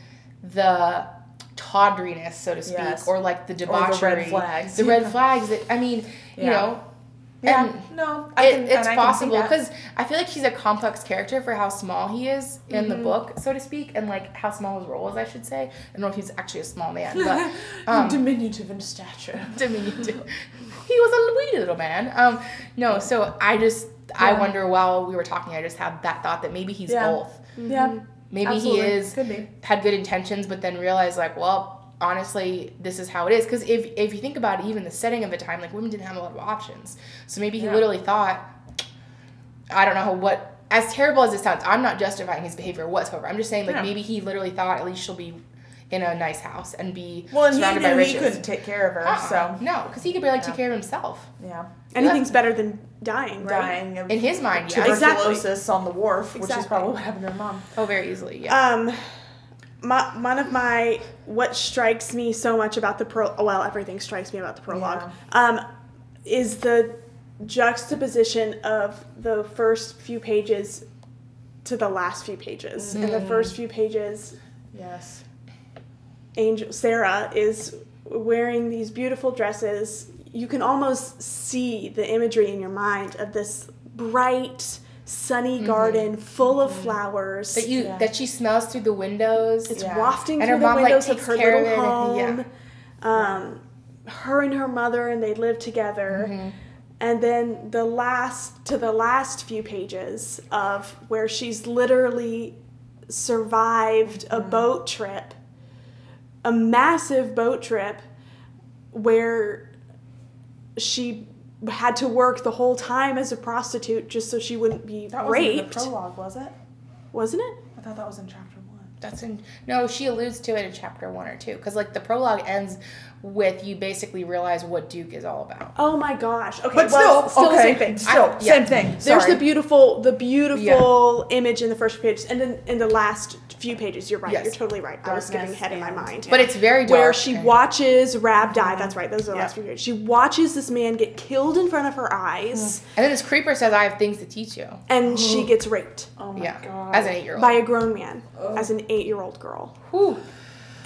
the tawdriness so to speak Yes. or like the Or the debauchery red flags. the red flags that i mean you know yeah, and no, it, can, and it's I possible because I feel like he's a complex character for how small he is in Mm-hmm. the book, so to speak, and like how small his role is, I should say. I don't know if he's actually a small man, but (laughs) um, diminutive in stature. (laughs) diminutive. He was a wee little man. Um, no, so I just I wonder while we were talking, I just had that thought that maybe he's Yeah. both. Yeah, Maybe Absolutely. he is Could be. had good intentions, but then realized like, well, honestly, this is how it is. Because if if you think about it, even the setting of the time, like women didn't have a lot of options. So maybe he Yeah. literally thought, I don't know what. As terrible as it sounds, I'm not justifying his behavior whatsoever. I'm just saying like Yeah. maybe he literally thought at least she'll be in a nice house and be well, and he surrounded by knew riches. he couldn't take care of her, Uh-uh. so no, because he could barely Yeah. take care of himself. yeah, Anything's better than dying, right? dying of In his mind, yeah. tuberculosis on the wharf, which is probably what happened to her mom. Oh, very easily. Yeah. Um, my one of my what strikes me so much about the pro well everything strikes me about the prologue um, is the juxtaposition of the first few pages to the last few pages. In the first few pages, Yes. Angel Sarah is wearing these beautiful dresses. you can almost see the imagery in your mind of this bright, sunny garden full of flowers. That you Yeah. that she smells through the windows. It's Yeah. wafting And through her the mom, like, windows of takes her of little it, home. Um, her and her mother, and they live together. Mm-hmm. And then the last to the last few pages of where she's literally survived a Mm-hmm. boat trip, a massive boat trip, where she had to work the whole time as a prostitute just so she wouldn't be That was in the raped, prologue, was it? wasn't it? I thought that was in chapter one. That's in no. She alludes to it in chapter one or two because like the prologue ends with you basically realize what Duke is all about. Oh my gosh! Okay, But well, still, still okay, the same thing. Still, I- yeah. same thing. There's the beautiful, the beautiful image in the first page, and then in the last few pages, you're right. Yes. You're totally right. I was skipping ahead in my mind. But it's very dark. Where she and- watches Rab die. That's mm-hmm. right. Those are the Yeah. last few pages. She watches this man get killed in front of her eyes, mm-hmm. and then this creeper says, "I have things to teach you." and she (gasps) gets raped Oh my yeah, god. as an eight-year-old. by a grown man, oh. as an eight-year-old girl. Whew.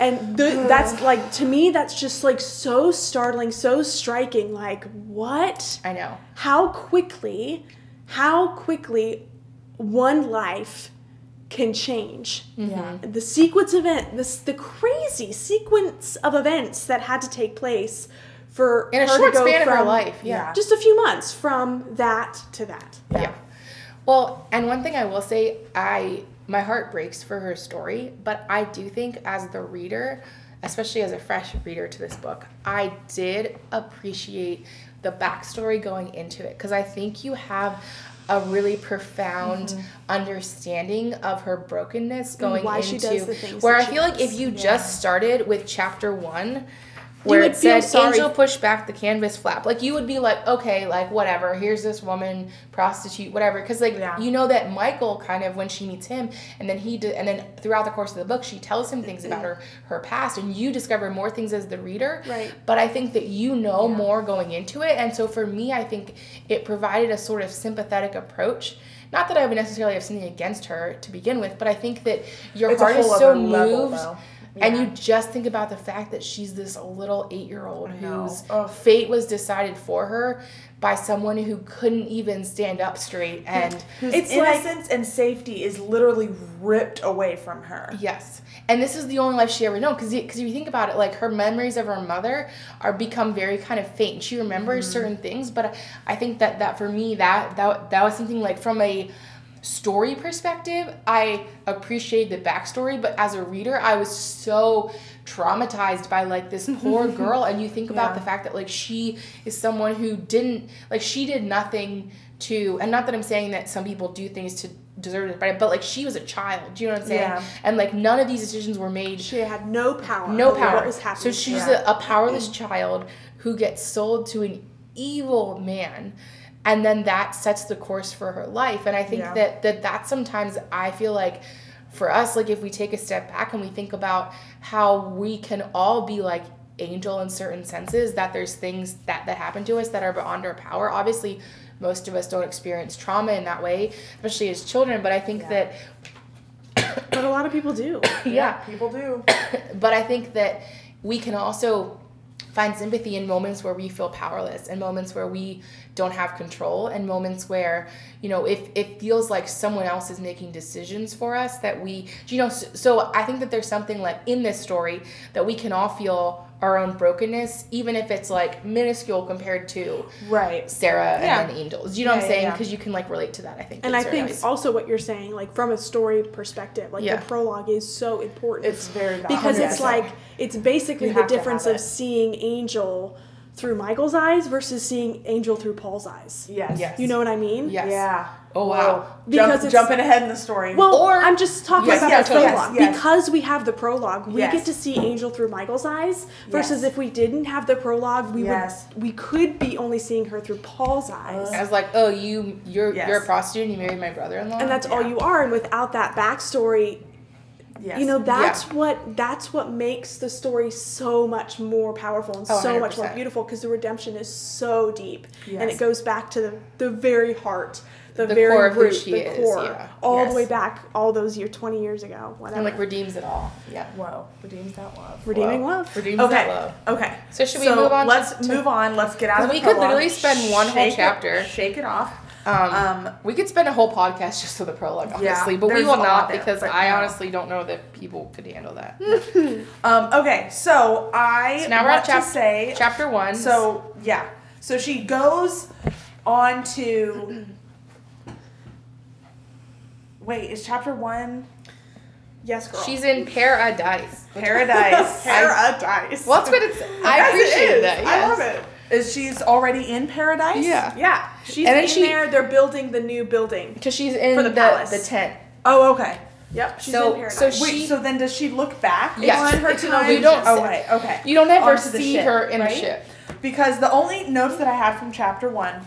And the, oh. that's like to me, that's just like so startling, so striking. Like what? I know. how quickly how quickly one life can change mm-hmm. Yeah. the sequence of event this the crazy sequence of events that had to take place for In a her short to go span of her life, yeah. Yeah. just a few months from that to that Yeah. Well, and one thing I will say, I my heart breaks for her story, but I do think as the reader, especially as a fresh reader to this book, I did appreciate the backstory going into it because I think you have a really profound mm-hmm. understanding of her brokenness going into she does the things where I feel like if you Yeah. just started with chapter one where would it said angel pushed back the canvas flap. Like you would be like okay like whatever here's this woman prostitute whatever. Because like Yeah. you know that michael kind of when she meets him and then he did and then throughout the course of the book she tells him things about her her past and you discover more things as the reader. Right. but i think that you know more going into it and so for me i think it provided a sort of sympathetic approach. Not that I would necessarily have something against her to begin with, but I think that your It's heart is so other level, though. and you just think about the fact that she's this little eight year old whose Ugh. fate was decided for her by someone who couldn't even stand up straight. And Its It's like- innocence and safety is literally ripped away from her. yes, and this is the only life she ever known. Because because if you think about it, like her memories of her mother are become very kind of faint. She remembers mm-hmm. certain things, but I think that that for me that that that was something like from a story perspective, I appreciate the backstory, but as a reader, I was so traumatized by like this (laughs) poor girl. And you think about Yeah. the fact that like she is someone who didn't like she did nothing to, and not that I'm saying that some people do things to deserve it, but but like she was a child. Do you know what I'm saying? Yeah. And like none of these decisions were made she had no power no power. what was So happening to she's a, a powerless child who gets sold to an evil man, and then that sets the course for her life. And I think Yeah. that that that sometimes I feel like for us, like if we take a step back and we think about how we can all be like angel in certain senses, that there's things that that happen to us that are beyond our power. Obviously. Most of us don't experience trauma in that way, especially as children. But I think Yeah. that but a lot of people do (coughs) yeah, People do. (coughs) but I think that we can also find sympathy in moments where we feel powerless and moments where we don't have control and moments where you know if it feels like someone else is making decisions for us that we you know so, so i think that there's something like in this story that we can all feel our own brokenness even if it's like minuscule compared to Right. sarah Yeah. and then angels you know what i'm yeah, saying yeah. because you can like relate to that i think and i think ways. also what you're saying like from a story perspective like Yeah. the prologue is so important It's very valid. because it's 100%. like it's basically the difference of it. seeing Angel through Michael's eyes versus seeing Angel through Paul's eyes. Yes. Yes. You know what I mean? Yes. Yeah. Oh, Whoa. wow. Because Jump, jumping ahead in the story. Well, Or- I'm just talking Yes, about yes, the yes, prologue yes. because we have the prologue. We Yes. get to see Angel through Michael's eyes versus Yes. if we didn't have the prologue, we Yes. would we could be only seeing her through Paul's eyes. I was like, oh, you, you're, Yes. you're a prostitute and you married my brother-in-law. and that's all you are and without that backstory yes. you know that's what that's what makes the story so much more powerful and Oh, so much more beautiful because the redemption is so deep and it goes back to the, the very heart the, The very core of who root, she the is, core, yeah. all Yes. the way back, all those years, twenty years ago, whatever. and like redeems it all. Yeah. Whoa, redeems that love. Redeeming Whoa. love. Redeems Okay. that love. Okay. So should we move on Let's to- move on. Let's get out of the We could literally spend one whole Shake it- chapter. shake it off. Um, Um, we could spend a whole podcast (laughs) just for the prologue, Yeah, but we will not there, because I no. honestly don't know that people could handle that. (laughs) Um, okay, so I So now we're at chap- to say Chapter one. So yeah, so she goes on to. Wait, is chapter one yes, girl. she's in paradise. paradise? (laughs) paradise. Well, that's what it's. I Yes, it appreciate is. that. I love it. Is she's already in paradise? Yeah. Yeah, she's And in she- there. They're building the new building. Because she's in For the, the the, tent. Oh, okay. Yep, she's So- in paradise. so Wait, She- so then does she look back Yes. on her time? illusion. You don't Oh, see- okay. You don't ever see ship, her in right? the ship. Because the only notes that I had from chapter one,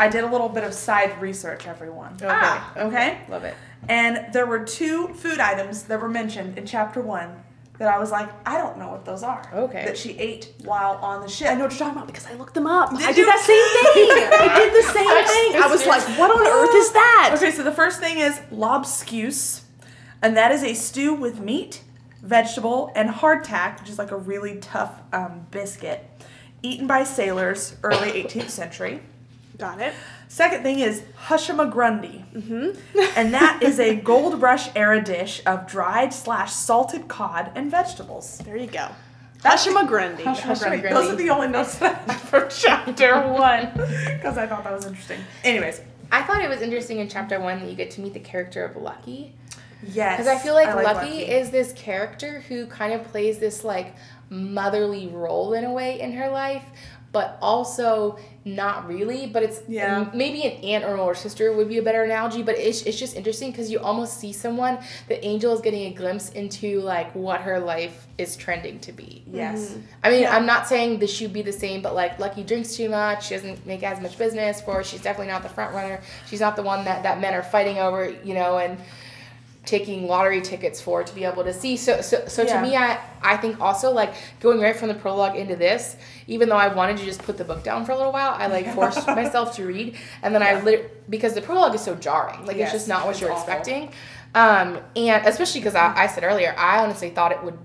I did a little bit of side research, everyone. Okay. Ah, okay. Love it. And there were two food items that were mentioned in chapter one that I was like, I don't know what those are. Okay. That she ate while on the ship. I know what you're talking about because I looked them up. Did I you? did that same thing. (laughs) I did the same thing. I was like, what on earth is (laughs) that? Okay, so the first thing is lobscuse, and that is a stew with meat, vegetable, and hardtack, which is like a really tough um, biscuit, eaten by sailors early 18th century. Got it. Second thing is Hushamagrundy, mm-hmm. and that is a (laughs) gold rush era dish of dried slash salted cod and vegetables. There you go. That's the- Hashima Hushamagrundy. Those are the only notes that I have from chapter (laughs) one, because I thought that was interesting. Anyways, I thought it was interesting in chapter one that you get to meet the character of Lucky. yes, Because I feel like, Lucky, Lucky is this character who kind of plays this like motherly role in a way in her life, but also not really. But it's Yeah. maybe an aunt or an older sister would be a better analogy. But it's, it's just interesting because you almost see someone that Angel is getting a glimpse into like what her life is trending to be. Yes. Mm-hmm. I mean, Yeah. I'm not saying this should be the same, but like Lucky drinks too much. She doesn't make as much business for. She's definitely not the front runner. She's not the one that that men are fighting over, you know, and taking lottery tickets for to be able to see. So so so Yeah. to me, I I think also like going right from the prologue into this, even though I wanted to just put the book down for a little while, I like (laughs) forced myself to read, and then I Yeah. lit because the prologue is so jarring. Like Yes, it's just not what it's you're awful. expecting. Um, and especially because I, I said earlier, I honestly thought it would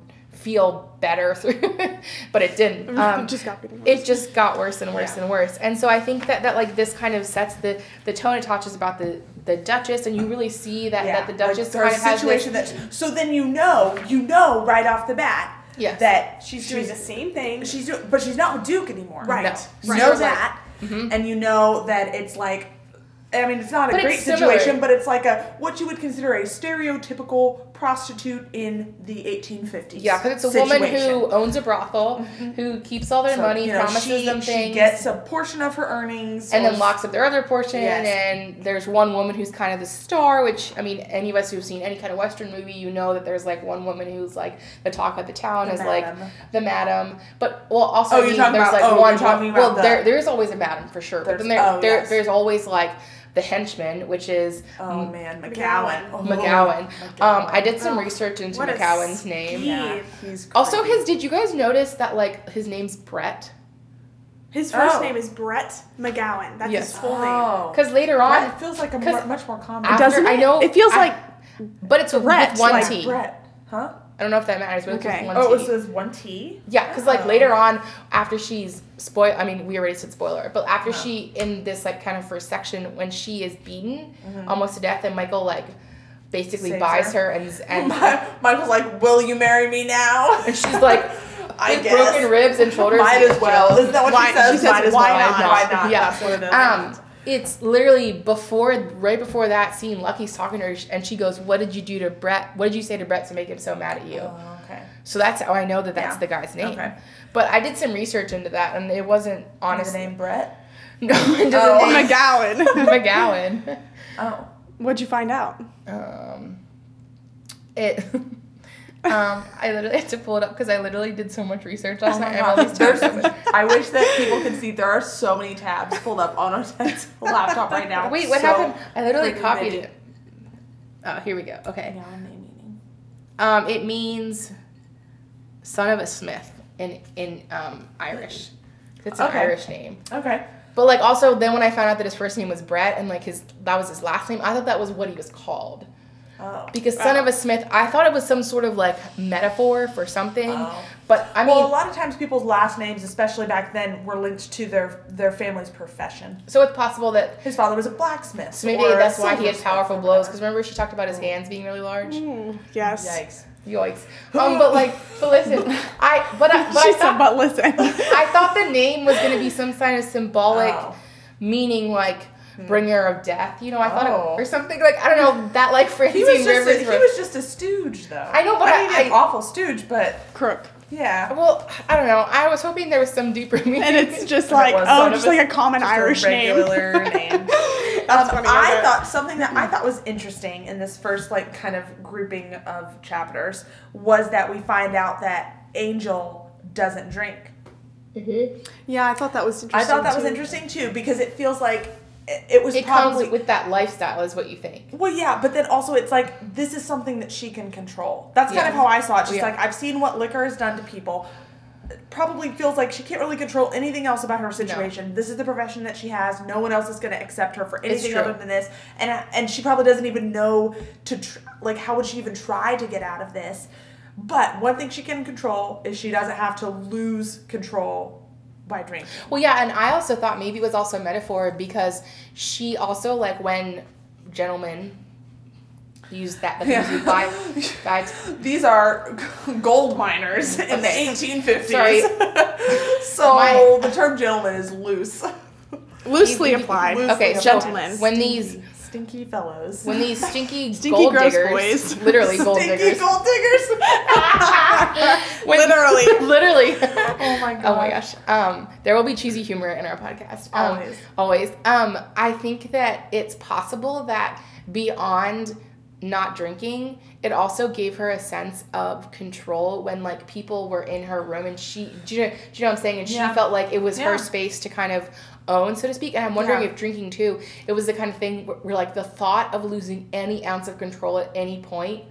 feel better through, (laughs) but it didn't. (laughs) Um, it just got worse. it just got worse and worse Yeah. and worse. And so I think that, that like this kind of sets the the tone it touches about the the Duchess, and you really see that, that the Duchess like, kind of has a situation this. that so then you know you know right off the bat Yes. that she's doing the same thing. she's doing but she's not with Duke anymore Right. No. you know Right. that and you know that it's like I mean it's not a But great situation but it's like a what you would consider a stereotypical prostitute in the 1850s Yeah, because it's a woman who owns a brothel, mm-hmm. who keeps all their So, money, you know, promises she, them things, she gets a portion of her earnings and then locks up their other portion. Yes. And there's one woman who's kind of the star, which I mean, any of us who've seen any kind of Western movie, you know that there's like one woman who's like the talk of the town The is madam. like the madam. But well, also Oh, I you're mean, talking there's about- like oh, one. talking well, the- there there's always a madam for sure, but then there, oh, there yes. there's always like the henchman, which is oh man McGowan McGowan. Oh, McGowan. Um, I did some Oh, research into what a McGowan's name. yeah he's Also, his. Did you guys notice that like his name's Brett? His first Oh. name is Brett McGowan. That's Yes. his full name. oh Because later on, Brett feels like a mu- much more common after- Doesn't I know- It feels I- like but it's Brett, with one like T. Brett huh I don't know if that matters, but it's Okay. with one oh T. it says one T Yeah, because like Oh. later on, after she's spoil, I mean, we already said spoiler, but after Oh. she in this like kind of first section when she is beaten Mhm. almost to death, and Michael like basically Saves buys her. her, and and (laughs) My, Michael's like, "Will you marry me now?" and she's like (laughs) I with guess. broken ribs and shoulders. Might as well. Isn't that what Why- she says? she says, Might as "Why well. not?" Why not? Yeah. That's one of those. Um, it's literally before, right before that scene. Lucky's talking to her, and she goes, "What did you do to Brett? What did you say to Brett to make him so mad at you?" Oh, okay. So that's how I know that that's Yeah. the guy's name. Okay. But I did some research into that, and it wasn't Honest honestly. name Brett. (laughs) No, it doesn't Oh. name McGowan. (laughs) McGowan. Oh. What'd you find out? Um, it. (laughs) Um, I literally (laughs) had to pull it up because I literally did so much research last Oh my night. and all these tabs I wish that people could see there are so many tabs pulled up on our (laughs) laptop right now. Wait, what So happened? I literally copied it. Oh, here we go. Okay. Yeah, name meaning. Um, it means son of a smith in in um Irish. It's an Okay. Irish name. Okay. But like also then when I found out that his first name was Brett and like his that was his last name, I thought that was what he was called. Oh. Because son Oh. of a Smith, I thought it was some sort of like metaphor for something. Oh. But I mean well, a lot of times people's last names, especially back then, were linked to their their family's profession. so it's possible that His father was a blacksmith. so maybe that's why he had powerful blows. Because remember she talked about his hands being really large. Mm, yes. Yikes. Yikes. Um, but like, (laughs) but listen, I but I, but she I said, thought but listen. (laughs) I thought the name was gonna be some kind of symbolic Oh. meaning, like bringer of death. You know, I thought Oh. it or something like I don't know that like Francine He was just Rivers. a, he was just a stooge, though. I know, but I mean, I- an awful stooge, but Crook. yeah. well, I don't know. I was hoping there was some deeper meaning. And it's (laughs) just like, was oh, son just of a- like a common just a Irish name. regular (laughs) name. That's Um, funny, I it? thought something that I (laughs) thought was interesting in this first like kind of grouping of chapters was that we find out that Angel doesn't drink. Yeah, I thought that was I thought that was interesting too because it feels like it, was it probably comes with that lifestyle, is what you think. well, yeah, but then also it's like this is something that she can control. That's kind Yeah. of how I saw it. She's Yeah. like, I've seen what liquor has done to people. Probably feels like she can't really control anything else about her situation. This is the profession that she has. No one else is going to accept her for anything other than this, and and she probably doesn't even know to tr- like how would she even try to get out of this. But one thing she can control is she doesn't have to lose control by drinking. Well, yeah, and I also thought maybe it was also a metaphor because she also like when gentlemen use that the Yeah. yeah. (laughs) by, by These are gold miners in the 1850s. Sorry. (laughs) so My- the term gentleman is loose. Loosely You- you- applied. loosely okay, applied. Gentlemen. when these Stinky fellows. when these stinky, (laughs) Stinky gold diggers, boys. literally gold Stinky diggers, gold diggers. (laughs) When- Literally. (laughs) literally. Oh my god. Oh my gosh. Um, there will be cheesy humor in our podcast. Um, Always. Always. Um, I think that it's possible that beyond not drinking, it also gave her a sense of control when like people were in her room and she do you know, do you know what I'm saying? And she Yeah. felt like it was Yeah. her space to kind of own, so to speak. And I'm wondering Yeah. if drinking too, it was the kind of thing where, where like the thought of losing any ounce of control at any point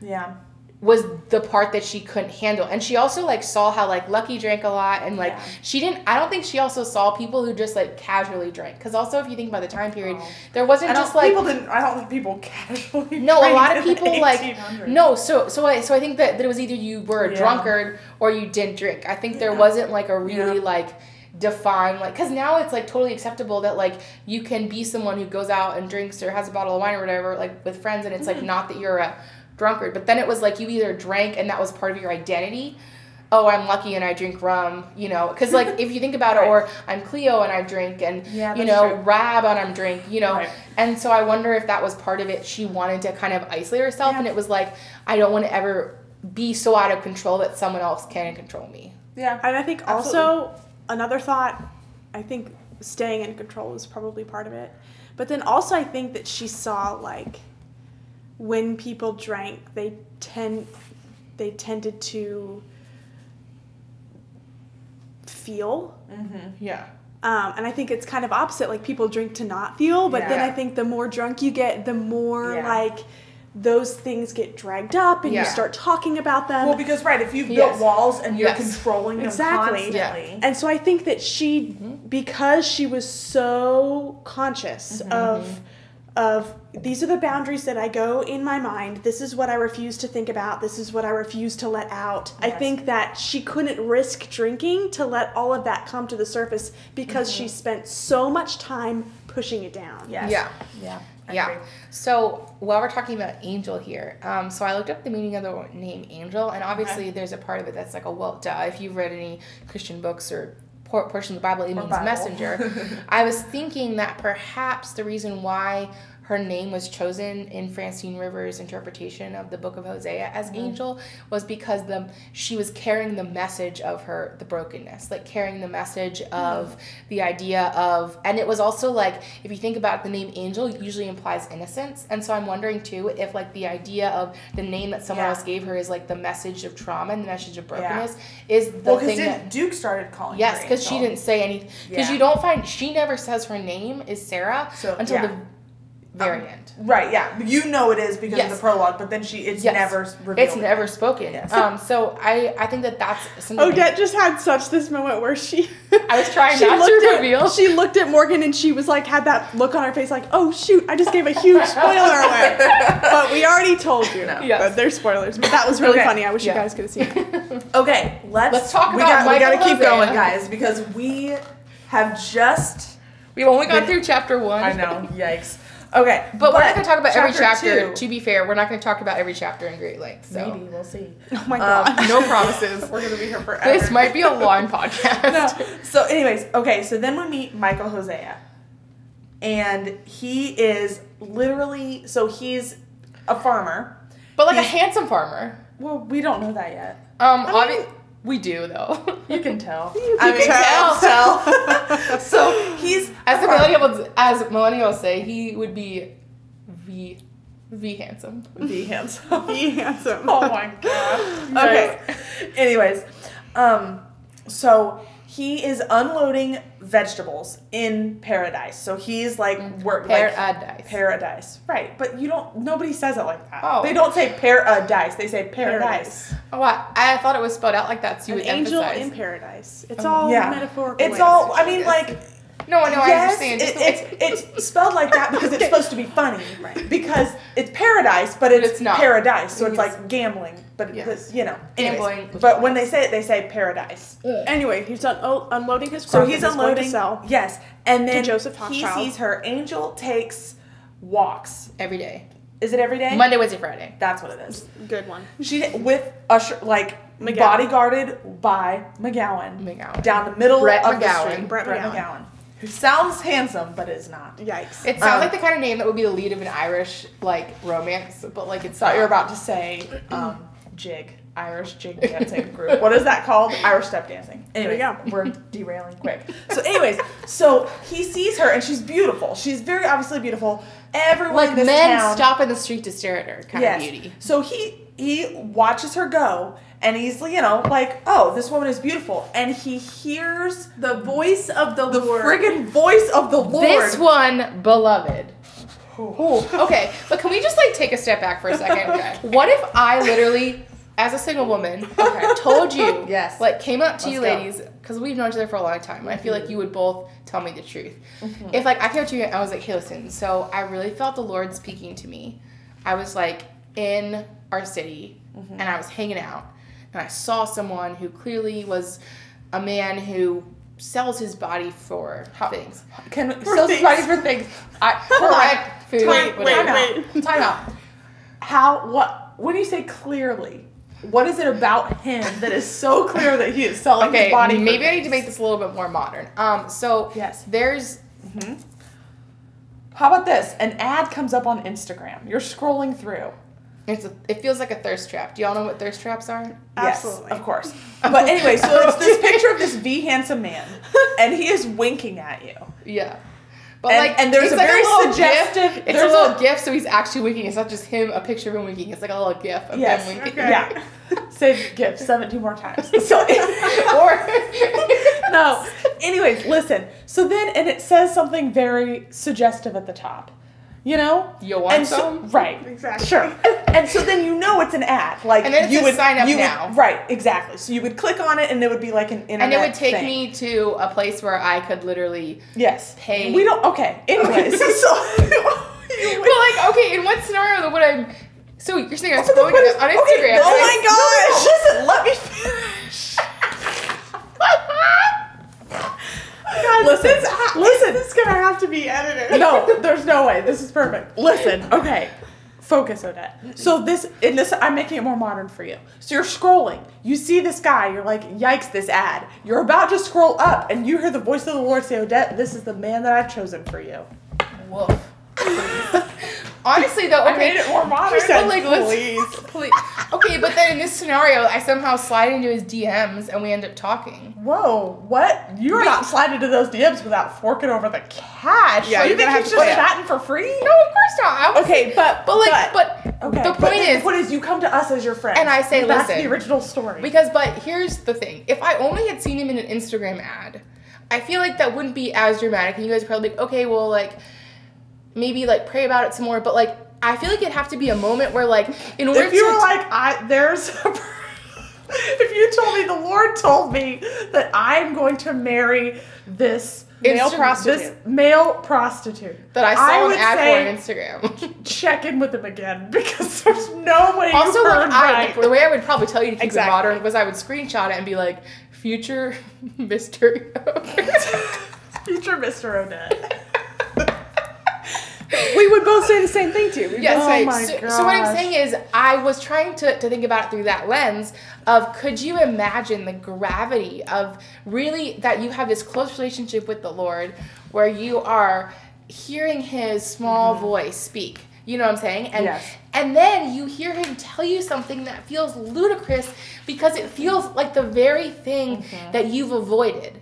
Yeah. was the part that she couldn't handle. And she also like saw how like Lucky drank a lot and like Yeah. she didn't I don't think she also saw people who just like casually drank. Cuz also if you think about the time period, Oh. there wasn't just like people didn't. I don't think people casually. no, a lot of people like no. So so I so I think that, that it was either you were a Yeah. drunkard or you didn't drink. I think there wasn't like a really like defined like because now it's like totally acceptable that like you can be someone who goes out and drinks or has a bottle of wine or whatever like with friends and it's like Mm-hmm. not that you're a drunkard but then it was like you either drank and that was part of your identity oh i'm lucky and i drink rum you know because like if you think about it (laughs) or i'm cleo and i drink and Yeah, you know true. rab and i'm drink you know Right. and so I wonder if that was part of it. She wanted to kind of isolate herself, Yeah. and it was like, I don't want to ever be so out of control that someone else can control me. Yeah. And I think Absolutely. also another thought, I think staying in control is probably part of it. But then also I think that she saw like when people drank, they tend they tended to feel. Mhm. Yeah. Um, and I think it's kind of opposite. Like people drink to not feel, but then I think the more drunk you get, the more Yeah. like those things get dragged up, and Yeah. you start talking about them. Well, because right, if you've Yes. built walls and you're Yes. controlling Exactly. them constantly, And so I think that she, Mm-hmm. because she was so conscious Mm-hmm. of, of these are the boundaries that I go in my mind. This is what I refuse to think about. This is what I refuse to let out. I think that she couldn't risk drinking to let all of that come to the surface because Mm-hmm. she spent so much time pushing it down. yes. Yeah. Yeah. I yeah. agree. So while we're talking about angel here, um, so I looked up the meaning of the name angel, and obviously there's a part of it that's like a well, duh. If you've read any Christian books or por- portion of the Bible, it means Bible. messenger. (laughs) I was thinking that perhaps the reason why her name was chosen in Francine Rivers' interpretation of the book of Hosea as mm-hmm. angel was because the she was carrying the message of her the brokenness, like carrying the message mm-hmm. of the idea of and it was also like if you think about the name angel usually implies innocence. And so I'm wondering too if like the idea of the name that someone Yeah. else gave her is like the message of trauma and the message of Yeah. brokenness is the Well, thing that Duke started calling. Yes, because she didn't say anything. Because Yeah. you don't find she never says her name is Sarah So, until yeah. the very end. Right, yeah. You know it is because of Yes. the prologue, but then she it's Yes. never revealed. It's never spoken. Yes. Um, so I, I think that that's something. Odette just had such this moment where she. I was trying she not to at, reveal. She looked at Morgan and she was like, had that look on her face, like, "Oh shoot, I just gave a huge (laughs) spoiler alert." but we already told you. No. Yes. But there's spoilers. But that was really Okay. funny. I wish Yeah. you guys could have seen it. (laughs) Okay, let's Let's talk we about got, we gotta Michael keep going, guys, because we have just We've only gone through chapter one. I know, yikes. Okay. But, we're not going to talk about every chapter. two- To be fair, we're not going to talk about every chapter in great length. So Maybe we'll see. (laughs) Oh my Um, god. no promises. (laughs) We're gonna be here forever. this might be a long (laughs) podcast. no. So, anyways, okay. So then we meet Michael Hosea, and he is literally so he's a farmer. But like a handsome farmer. Well, we don't know that yet. Um, I obvi- mean- we do though. You can tell. (laughs) You I can mean, tell. tell. (laughs) so he's as the millennials, as millennials say, he would be v v handsome. V handsome. (laughs) V handsome. oh my god. Okay. Anyways, um, so he is unloading vegetables in paradise. So he's like mm-hmm. work like Paradise. paradise, right? But you don't. Nobody says it like that. Oh. They don't say paradise. Uh, they say paradise. oh, I, I thought it was spelled out like that, so you An would angel emphasize. in paradise. It's Oh, all yeah. metaphorical. It's all. I mean, like no, no, I understand. Just it- it's it's spelled like that because it's supposed to be funny, Right. Because it's paradise, but it's, it's not. paradise, so it's like gambling, but Yes. it's, you know, anyways. But when they say it, they say paradise. Anyway, he's un- oh, unloading his So crop he's that going to unloading. sell. Yes, and then Joseph he Hochschild. sees her. Angel takes walks. every day. Is it every day? Monday, Wednesday, Friday. That's what it is. Good one. She with usher like McGowan. bodyguarded by McGowan, McGowan. down the middle Brett of the street. Brett Brett McGowan. McGowan, who sounds handsome but is not. Yikes. It sounds Um, like the kind of name that would be the lead of an Irish like romance, but like it's Thought you were not. about to say um, jig, Irish jig dancing group. What is that called? Irish step dancing. There Anyway, go. we're derailing quick. So, anyways, so he sees her and she's beautiful. She's very obviously beautiful. Everyone like in this men town, stop in the street to stare at her kind yes. of beauty. So he he watches her go and he's you know like oh this woman is beautiful and he hears the voice of the, the Lord. friggin' voice of the Lord. This one, beloved. Ooh, okay, but can we just like take a step back for a second? Okay. (laughs) What if I literally, as a single woman, (laughs) Okay. told you, (laughs) Yes. like came up to Let's you go. ladies, because we've known each other for a long time, and I feel like mhm. you would both tell me the truth. Mm-hmm. If like I came up to you and I was like, hey, listen, so I really felt the Lord speaking to me. I was like in our city, mm-hmm. and I was hanging out, and I saw someone who clearly was a man who sells his body for things. Can For sells things. bodies for things. (laughs) I. Rent, food, Wait, wait, wait. Time out. How? What? When you say clearly, what is it about him that is so clear that he is selling Okay, his body? for maybe I need to make this a little bit more modern. Um, so Yes. there's hmm How about this? An ad comes up on Instagram. You're scrolling through. it's a, it feels like a thirst trap. Do y'all know what thirst traps are? Absolutely. Yes, of course. But anyway, so it's this picture of this V handsome man, (laughs) and he is winking at you. Yeah. But And- like, and there's a like very little suggestive- GIF. It's a little a- GIF, so he's actually winking. It's not just him, a picture of him winking. It's like a little GIF of Yes. him winking. Okay. Yeah. (laughs) Say gift 17 more times. (laughs) So, (laughs) or no. Anyways, listen. So then, and it says something very suggestive at the top. You know? You want and so, some? right. Exactly. Sure. And so then you know it's an ad. Like And then it you says would sign up you would- now. right, exactly. So you would click on it and it would be like an internet and it would take thing. me to a place where I could literally. Yes. pay- We don't okay. Anyways, so (laughs) (laughs) you would- Well, like, okay, in what scenario would I? So you're saying I'm But then scrolling what is- on okay, Instagram? Oh right? my gosh! Listen, (laughs) let me finish. God, Listen, this, listen. This is gonna have to be edited. no, there's no way. This is perfect. Listen, okay. Focus, Odette. So this in this I'm making it more modern for you. So you're scrolling. You see this guy, you're like, yikes, this ad. You're about to scroll up and you hear the voice of the Lord say, Odette, this is the man that I've chosen for you. Woof. (laughs) Honestly, though, I okay. made it more modern. She said, But, like, please. Please. Okay, but then in this scenario, I somehow slide into his DMs and we end up talking. Whoa, what? You're Wait. not sliding to those DMs without forking over the cash. Yeah, What, you think he's just chatting for free? No, of course not. I was, Okay, but but like, but, okay, the but point the is, point is, you come to us as your friend, And I say, listen, that's the original story. because, but here's the thing: if I only had seen him in an Instagram ad, I feel like that wouldn't be as dramatic, and you guys are probably like, okay, well, like. Maybe like pray about it some more. But like, I feel like it'd have to be a moment where like, in order if you to were like, I there's a, (laughs) if you told me the Lord told me that I'm going to marry this Male prostitute. this male prostitute that I saw would an ad for say on Instagram. (laughs) check in with him again because there's no way also, you like I, right. the way I would probably tell you to keep Exactly. it modern was I would screenshot it and be like, future (laughs) Mister. future Mr. Odette. We would both say the same thing too. We'd Yes, both Oh my so, so what I'm saying is, I was trying to, to think about it through that lens of could you imagine the gravity of really that you have this close relationship with the Lord where you are hearing his small mm-hmm. voice speak. You know what I'm saying? And Yes. and then you hear him tell you something that feels ludicrous because it feels like the very thing mm-hmm. that you've avoided.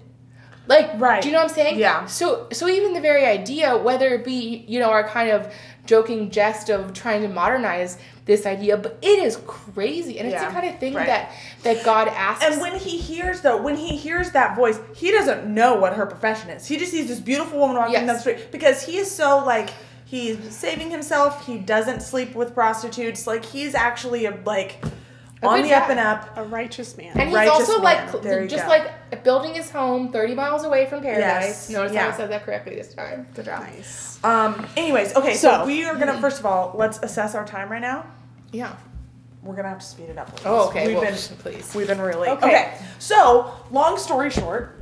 Like, Right. do you know what I'm saying? Yeah. So, so even the very idea, whether it be you know our kind of joking jest of trying to modernize this idea, but it is crazy, and it's Yeah. the kind of thing Right. that that God asks. And when he hears though, when he hears that voice, he doesn't know what her profession is. He just sees this beautiful woman walking Yes. down the street because he is so like he's saving himself. He doesn't sleep with prostitutes. Like he's actually a like A on good the up and up. a righteous man. and he's righteous also man. like cl- There you just go. like building his home 30 miles away from paradise. Yes. Notice how I said that correctly this time. Good job. nice. Um. Anyways, okay. So, So- we are gonna first of all let's assess our time right now. Yeah. We're gonna have to speed it up. a little. Oh, okay. We've well, been please. We've been really Okay. okay. So, long story short,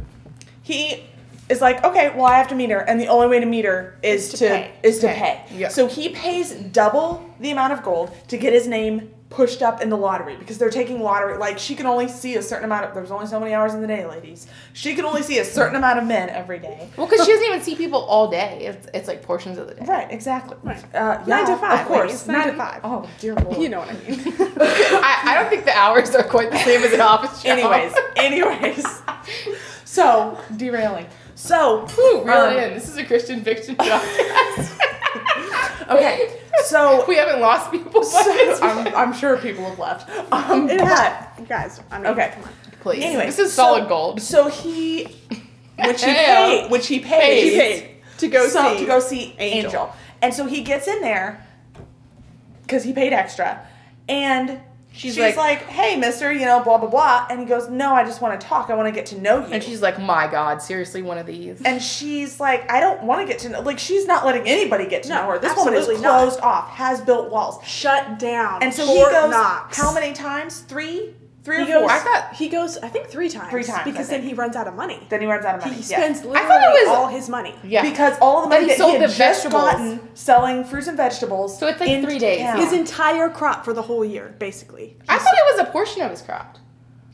he is like, okay, well, I have to meet her, and the only way to meet her is, Is to, to pay. is to Pay. pay. Yeah. So he pays double the amount of gold to get his name pushed up in the lottery because they're taking lottery. Like she can only see a certain amount of. There's only so many hours in the day, ladies. She can only see a certain amount of men every day. Well, because she doesn't even see people all day. It's, it's like portions of the day. Right. Exactly. Right. Uh, Nine yeah, to five, Of course. ladies, nine to five. Oh dear lord. You know what I mean. (laughs) I, I don't think the hours are quite the same as an office job. Anyways, anyways. (laughs) So derailing. So Ooh, reel um, in. This is a Christian fiction (laughs) podcast. Okay, so (laughs) we haven't lost people. But it's I'm, I'm sure people have left. Um, It but has- guys, I mean, Okay. come on. please. anyway, this is so- solid gold. So he, which he (laughs) paid, which he paid, He paid to go so, see to go see Angel. Angel. and so he gets in there because he paid extra, and she's, She's like- like, "Hey, Mister, you know, blah blah blah," and he goes, "No, I just want to talk. I want to get to know you." And she's like, my God, seriously, one of these. And she's like, I don't want to get to know. Like, she's not letting anybody get to No, know her. This woman is absolutely not. closed off, has built walls. Shut down. And so Fort he goes, Knox. how many times? Three? Three He or goes. four? I thought- he goes. I think three times. Three times, I because then he runs out of money. Then he runs out of money. He Yeah. spends I literally thought it was- all his money. Yeah. Because all the money he that sold he had the just gotten selling fruits and vegetables. So it's like in three days. town. His entire crop for the whole year, basically. I thought it was a portion of his crop.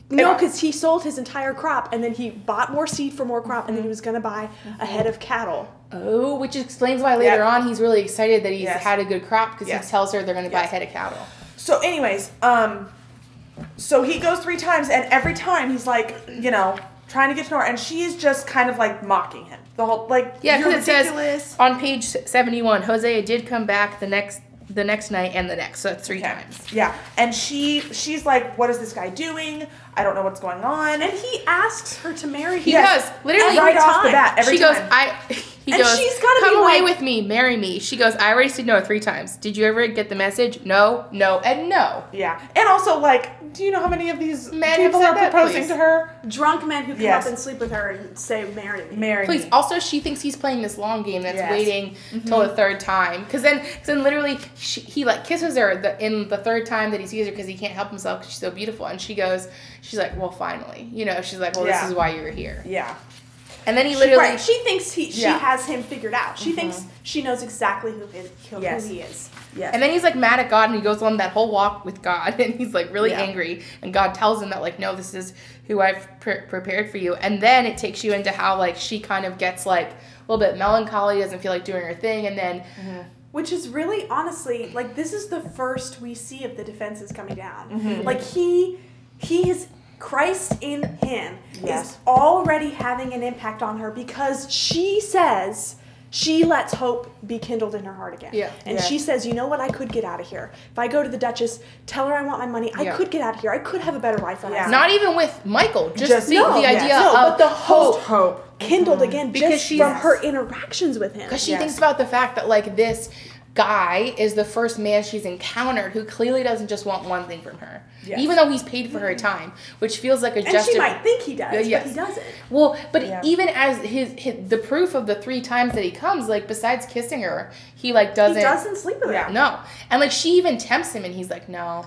No, because he sold his entire crop and then he bought more seed for more crop and then he was going to buy a head of cattle. Oh, which explains why later Yep. on he's really excited that he's Yes. had a good crop because Yes. he tells her they're going to buy a head of cattle. So, anyways, um, so he goes three times, and every time he's like, you know, trying to get to know her, and she is just kind of like mocking him. The whole like, Yeah, you're because it says ridiculous. on page seventy-one, Hosea did come back the next the next night and the next, so that's three Okay. times. Yeah, and she she's like, "What is this guy doing? I don't know what's going on." And he asks her to marry him. He Yes. does literally right off the bat. Every she time. goes, I. (laughs) He And goes, she's gotta come be away like- with me, marry me. She goes, I already said no three times. Did you ever get the message? No, no, and no. Yeah, and also like, do you know how many of these Men have people said are that, proposing please. to her? Drunk men who come Yes. up and sleep with her and say, marry me. Marry Please. me. Also, she thinks he's playing this long game that's Yes. Mm-hmm. waiting till the third time. Because then, cause then literally, she, he like kisses her the, in the third time that he sees her because he can't help himself because she's so beautiful. And she goes, she's like, well, finally, you know, she's like, well, Yeah. this is why you're here. Yeah, And then he She, literally, right, she thinks he, she Yeah. has him figured out. She thinks she knows exactly who, his, who, who he is. yes. And then he's like mad at God and he goes on that whole walk with God (laughs) and he's like really Yeah. angry. And God tells him that, like, no, this is who I've pre- prepared for you. And then it takes you into how, like, she kind of gets like a little bit melancholy, doesn't feel like doing her thing. And then, Which is really, honestly, like this is the first we see of the defenses coming down. Mm-hmm. Like he, he is Christ in him Yes. is already having an impact on her because she says, she lets hope be kindled in her heart again. Yeah. And Yeah. she says, you know what, I could get out of here. If I go to the Duchess, tell her I want my money, I Yeah. could get out of here. I could have a better life than Yeah. have. Not even with Michael, just, Just- the, no, the yes. idea No, of but the hope Hope. kindled again Mm-hmm. Because just she's- from her interactions with him. Because she Yes. thinks about the fact that like this guy is the first man she's encountered who clearly doesn't just want one thing from her, Yes. even though he's paid for her mm-hmm. time, which feels like a and she might think he does, yes. but he doesn't. Well, but Yeah. even as his, his the proof of the three times that he comes, like besides kissing her, he like doesn't. He doesn't sleep with her. Yeah. No, and like she even tempts him, and he's like, no.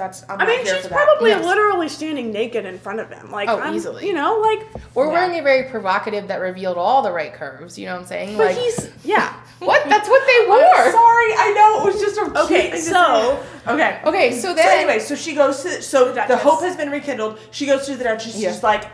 That's. I'm I not mean, here she's for probably Yes. literally standing naked in front of him. Like, Oh, I'm- easily. You know, like, Or Yeah. wearing a very provocative that revealed all the right curves. You know what I'm saying? but like he's, (laughs) yeah. what? That's what they I'm sorry, I know it was just a cute Okay, thing so- say. okay, Okay, so So then anyway, so she goes to so The the, hope has been rekindled. She goes to the Duchess. Yeah. She's like,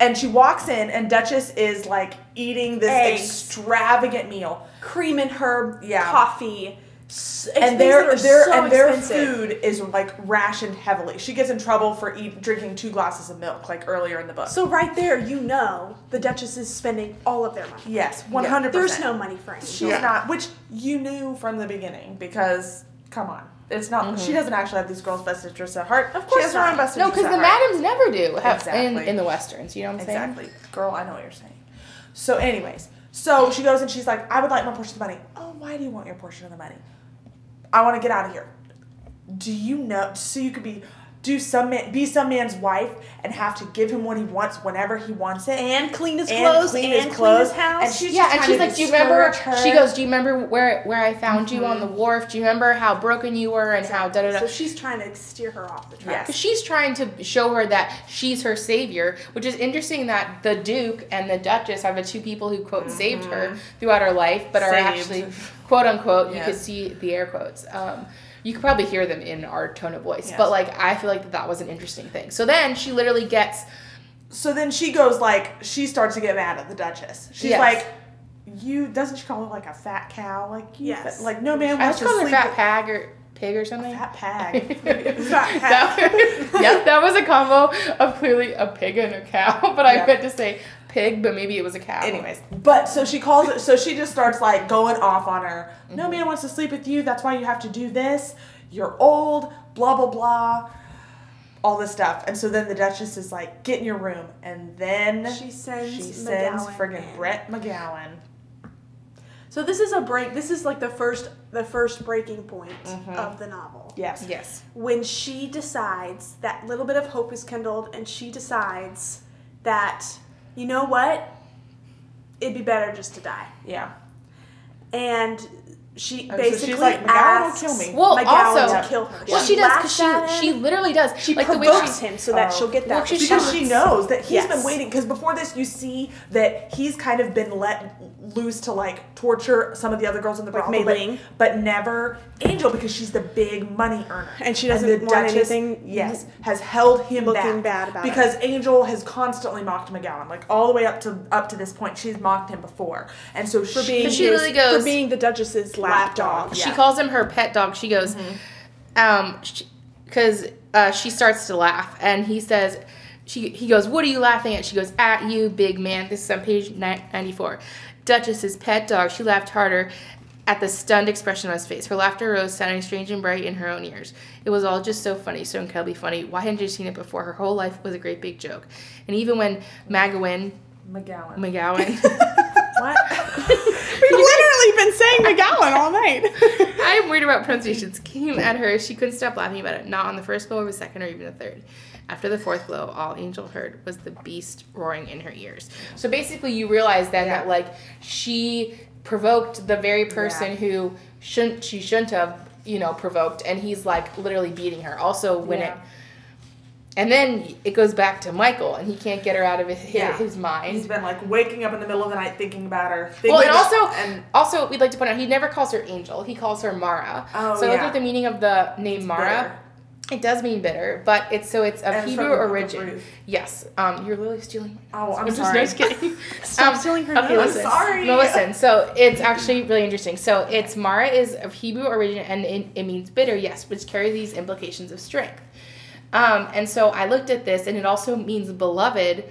and she walks in, and Duchess is like eating this Eggs. extravagant meal, Cream in her Yeah. coffee. S- and their their so and their expensive. food is like rationed heavily. She gets in trouble for eat, drinking two glasses of milk, like earlier in the book. So right there, you know the Duchess is spending all of their money. yes, one hundred There's no money for Angel. She's Yeah. not, which you knew from the beginning because come on, it's not. She mm-hmm. doesn't actually have these girls' best interests at heart. Of course she has her own best No, because the heart. madams never do have in, Exactly. in the westerns. You know what I'm saying? Exactly. Girl, I know what you're saying. So, anyways, so she goes and she's like, I would like my portion of the money. Oh, why do you want your portion of the money? I want to get out of here. Do you know? So you could be, do some man, be some man's wife and have to give him what he wants whenever he wants it, And clean his And clothes clean and his clean his clothes, house. and she's Yeah, just and she's like, "Do you remember?" her. She goes, "Do you remember where where I found you on the wharf? Do you remember how broken you were and how da da da?" So she's trying to steer her off the track. Yes. She's trying to show her that she's her savior, which is interesting that the Duke and the Duchess are the two people who quote saved her throughout her life, but are actually quote unquote. You Yes. could see the air quotes. Um, you could probably hear them in our tone of voice, Yes. but like I feel like that, that was an interesting thing. So then she literally gets So then she goes like, she starts to get mad at the Duchess. She's Yes. like, you doesn't she call her like a fat cow? Like you Yes. fat- like no man I wants was to calling her fat with pag or pig or something. fat pag. (laughs) Fat that, (laughs) yep, that was a combo of clearly a pig and a cow, (laughs) but I Yeah. meant to say pig, but maybe it was a cow. Anyways, but so she calls it. So she just starts like going off on her. No mm-hmm. man wants to sleep with you. That's why you have to do this. You're old. Blah blah blah. All this stuff. And so then the Duchess is like, "Get in your room." And then She sends she sends McGowan friggin' in. Brett McGowan. So this is a break. This is like the first the first breaking point mm-hmm. of the novel. Yes. Yes. When she decides that little bit of hope is kindled, and she decides that you know what, it'd be better just to die. Yeah. And she And so she's basically like, "McGowan will asks kill me." Well, McGowan also- to kill her. Well, she does because she she literally does. she like the way provokes she him so that Oh. she'll get Well, that. she because she knows that he's Yes. been waiting. Because before this, you see that he's kind of been let loose to like torture some of the other girls in the Like brothel, Mei but, but never Angel because she's the big money earner, And she doesn't want anything Yes, has held him looking back bad about it. because Angel has constantly mocked McGowan, like all the way up to up to this point. She's mocked him before, and so for she, being she his- literally goes- for being the Duchess's lapdog. Lapdog, she Yeah. calls him her pet dog. She goes, um, because uh, she starts to laugh, and he says, she he goes, "What are you laughing at?" She goes, "At you, big man." This is on page ninety four. Duchess's pet dog. She laughed harder at the stunned expression on his face. Her laughter rose, sounding strange and bright in her own ears. It was all just so funny, so incredibly funny. Why hadn't you seen it before? Her whole life was a great big joke. And even when Magawin McGowan. McGowan. (laughs) what? (laughs) We've literally been saying McGowan all night. (laughs) I am worried about pronunciations. Came at her, she couldn't stop laughing about it. Not on the first blow, or the second, or even the third. After the fourth blow, all Angel heard was the beast roaring in her ears. So basically, you realize then Yeah. that like she provoked the very person Yeah. who shouldn't she shouldn't have you know provoked, and he's like literally beating her. Also, when Yeah. it and then it goes back to Michael, and he can't get her out of his, his, Yeah. his mind. He's been like waking up in the middle of the night thinking about her. Well, and also, and also we'd like to point out he never calls her Angel. He calls her Mara. Oh, so look yeah. at the meaning of the name Mara. bitter. It does mean bitter, but it's so it's of And Hebrew from the Book of origin. Yes. Um, you're literally stealing. Oh, I'm (laughs) just, sorry. No, just kidding. (laughs) Stop Um, stealing her Okay, listen. sorry. No, listen. So it's actually really interesting. So it's Mara is of Hebrew origin and it, it means bitter, yes, which carries these implications of strength. Um, and so I looked at this, and it also means beloved.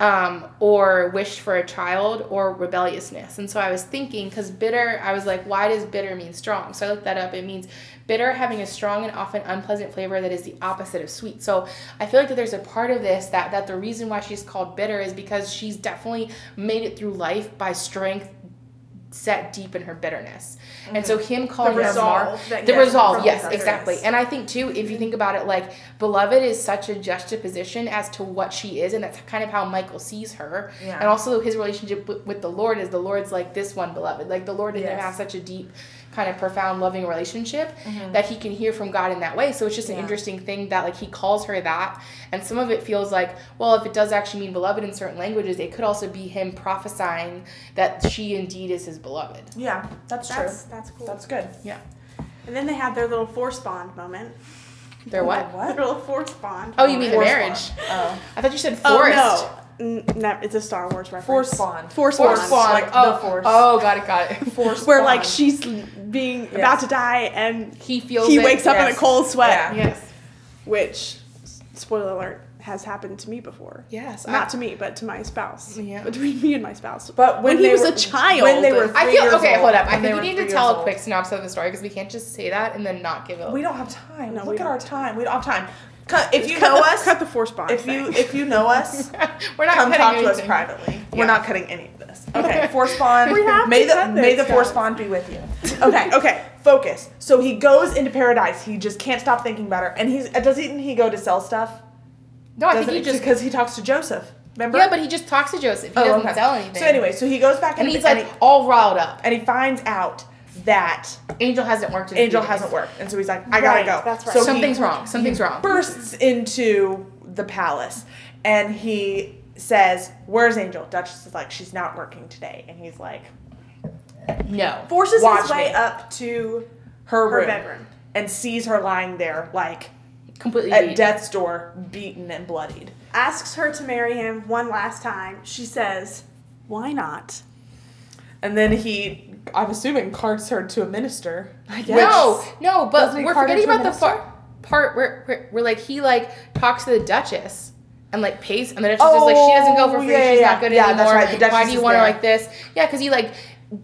um, or wished for a child or rebelliousness. And so I was thinking, because bitter, I was like, why does bitter mean strong? So I looked that up. It means bitter having a strong and often unpleasant flavor that is the opposite of sweet. So I feel like that there's a part of this that that the reason why she's called bitter is because she's definitely made it through life by strength set deep in her bitterness. And so him calling The her resolve Mar- the resolve, yes, exactly. And I think too, if you think about it, like beloved is such a juxtaposition as to what she is, and that's kind of how Michael sees her. Yeah. And also his relationship with, with the Lord is the Lord's like this one beloved. Like the Lord and him Yes. have such a deep, kind of profound, loving relationship that he can hear from God in that way. So it's just an Mm-hmm. Yeah. interesting thing that like he calls her that, and some of it feels like, well, if it does actually mean beloved in certain languages, it could also be him prophesying that she indeed is his beloved. Yeah, that's, That's true. that's cool. That's good. Yeah. and then they had their little force bond moment. They're what? Their little force bond. Oh, you mean the moment. marriage? Oh. I thought you said Oh forest. no, N- no, it's a Star Wars reference. Force bond. Force, Force bond. bond. like oh, the Force. Oh, got it, got it. (laughs) Force Spawn. Where like she's being Yes. about to die and He feels he it. wakes up in a cold sweat, Yeah. Yes. which spoiler alert has happened to me before. Yes. Not to me, but to my spouse. Yeah. Between me and my spouse. But when when he they was were- a child, when they were I three feel years okay. old, Hold up. I think we need to years tell a quick synopsis of the story because we can't just say that and then not give it. We don't have time. No, Look we at don't our time. We don't have time. If you cut know the, us, cut the force bond. if you if you know us, (laughs) We're not come cutting talk to us privately. Yeah. We're not cutting any of this. (laughs) Okay, force bond. We have may the may the force guys. bond be with you. Okay, (laughs) okay. Focus. So he goes into Pair-a-Dice. He just can't stop thinking about her. And he's uh, doesn't he go to sell stuff? No, I Doesn't think he just. because he talks to Joseph. Remember? Yeah, but he just talks to Joseph. He Oh, doesn't okay. sell anything. So anyway, so he goes back and and, he's and like he, all riled up. and he finds out that Angel hasn't worked. In Angel hasn't worked, and so he's like, I gotta Right, go. that's right. So he- Something's wrong. Something's he wrong. Bursts into the palace, and he says, "Where's Angel?" Duchess is like, "She's not working today," and he's like, No. forces Watch his way me. up to her, her room, bedroom. and sees her lying there, like Completely. at death's door, beaten and bloodied. asks her to marry him one last time. She says, "Why not?" And then he, I'm assuming, carts her to a minister. I guess. No, no, but Doesn't we're forgetting about the far, part where, where where like he like talks to the Duchess and like pays, and the Duchess is like she doesn't go for Oh, free, yeah, she's yeah, not good yeah, anymore. that's right, Why do you want her like this? Yeah, because he like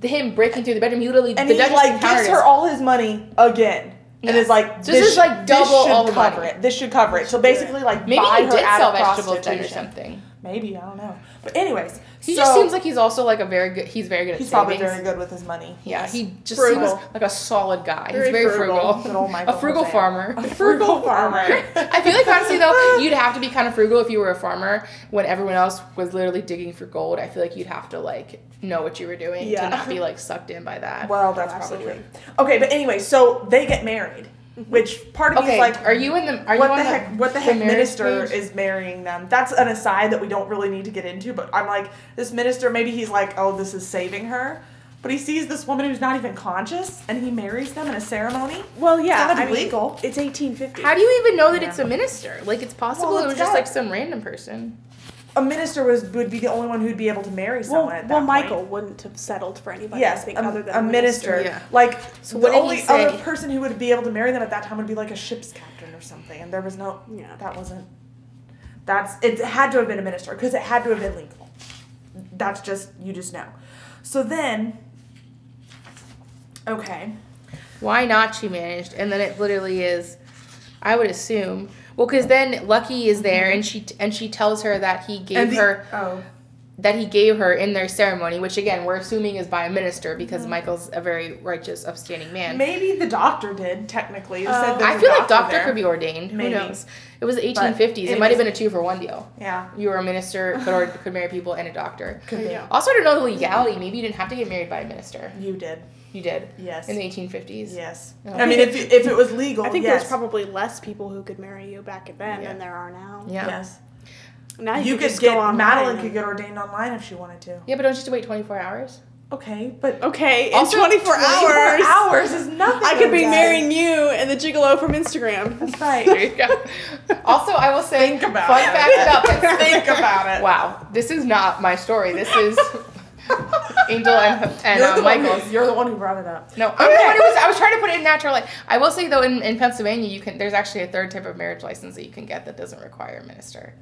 him breaking through the bedroom. He literally and the he Duchess like gives her all his money again. And Yes. is like, So this is, like, double should all cover money. it. This should cover it. So basically, like, Maybe buy he did sell vegetables then or something. Maybe I don't know. But anyways, He so just seems like he's also like a very good. He's very good at he's savings. probably very good with his money. Yeah, Yes. he just Frugal. seems like a solid guy. Very he's very frugal. frugal. Good old Michael a frugal Hosea. farmer. A (laughs) frugal farmer. (laughs) I feel like honestly though, you'd have to be kind of frugal if you were a farmer when everyone else was literally digging for gold. I feel like you'd have to like know what you were doing Yeah. to not be like sucked in by that. well, that's probably true. Okay, but anyway, so they get married, which part of me is like, are you in the? Are what on the the heck? What the heck minister page? is marrying them? That's an aside that we don't really need to get into. But I'm like, this minister. Maybe he's like, oh, this is saving her. But he sees this woman who's not even conscious, and he marries them in a ceremony. Well, yeah, gotta I be mean, legal. it's 1850. How do you even know that Yeah. it's a minister? Like it's possible Well, it was it's just like some random person. A minister was would be the only one who'd be able to marry well, someone at that well, point. Michael wouldn't have settled for anybody. Yes, I think, a, other than a minister. Yeah. Like So the what only other person who would be able to marry them at that time would be like a ship's captain or something, and there was no. Yeah. That wasn't. That's it. Had to have been a minister because it had to have been legal. That's just you just know. So then. Okay. Why not? She managed, and then it literally is. I would assume. Well, because then Lucky is there, and she and she tells her that he gave the- her Oh. that he gave her in their ceremony, which again we're assuming is by a minister because Mm-hmm. Michael's a very righteous, upstanding man. Maybe the doctor did technically. It Oh. said there's I feel like doctor there. could be ordained. Maybe. Who knows? It was the 1850s. it might have been a two for one deal. Yeah. You were a minister, (laughs) could or could marry people, and a doctor. Could be. Also, to know the legality, maybe you didn't have to get married by a minister. You did. You did Yes. in the 1850s. Yes. Oh. I mean, if if it was legal, I think yes. there's probably less people who could marry you back then Yeah. than there are now. Yeah. Yes. Now You, you, could just get go online Madeline could get ordained online if she wanted to. Yeah, but don't you have to wait 24 hours? Okay, but Okay, in Also, 24, 24 hours, hours is nothing. I could be guys. marrying you and the gigolo from Instagram. That's right. There right. you go. also, I will say, Think about fun it. fact about this. (laughs) Think about it. Wow, this is not my story. This is (laughs) Angel and, and (laughs) you're, uh, the one Michael's. who, you're the one who brought it up. No, I'm the one who was, I was trying to put it in natural light. I will say though, in, in Pennsylvania, you can there's actually a third type of marriage license that you can get that doesn't require a minister,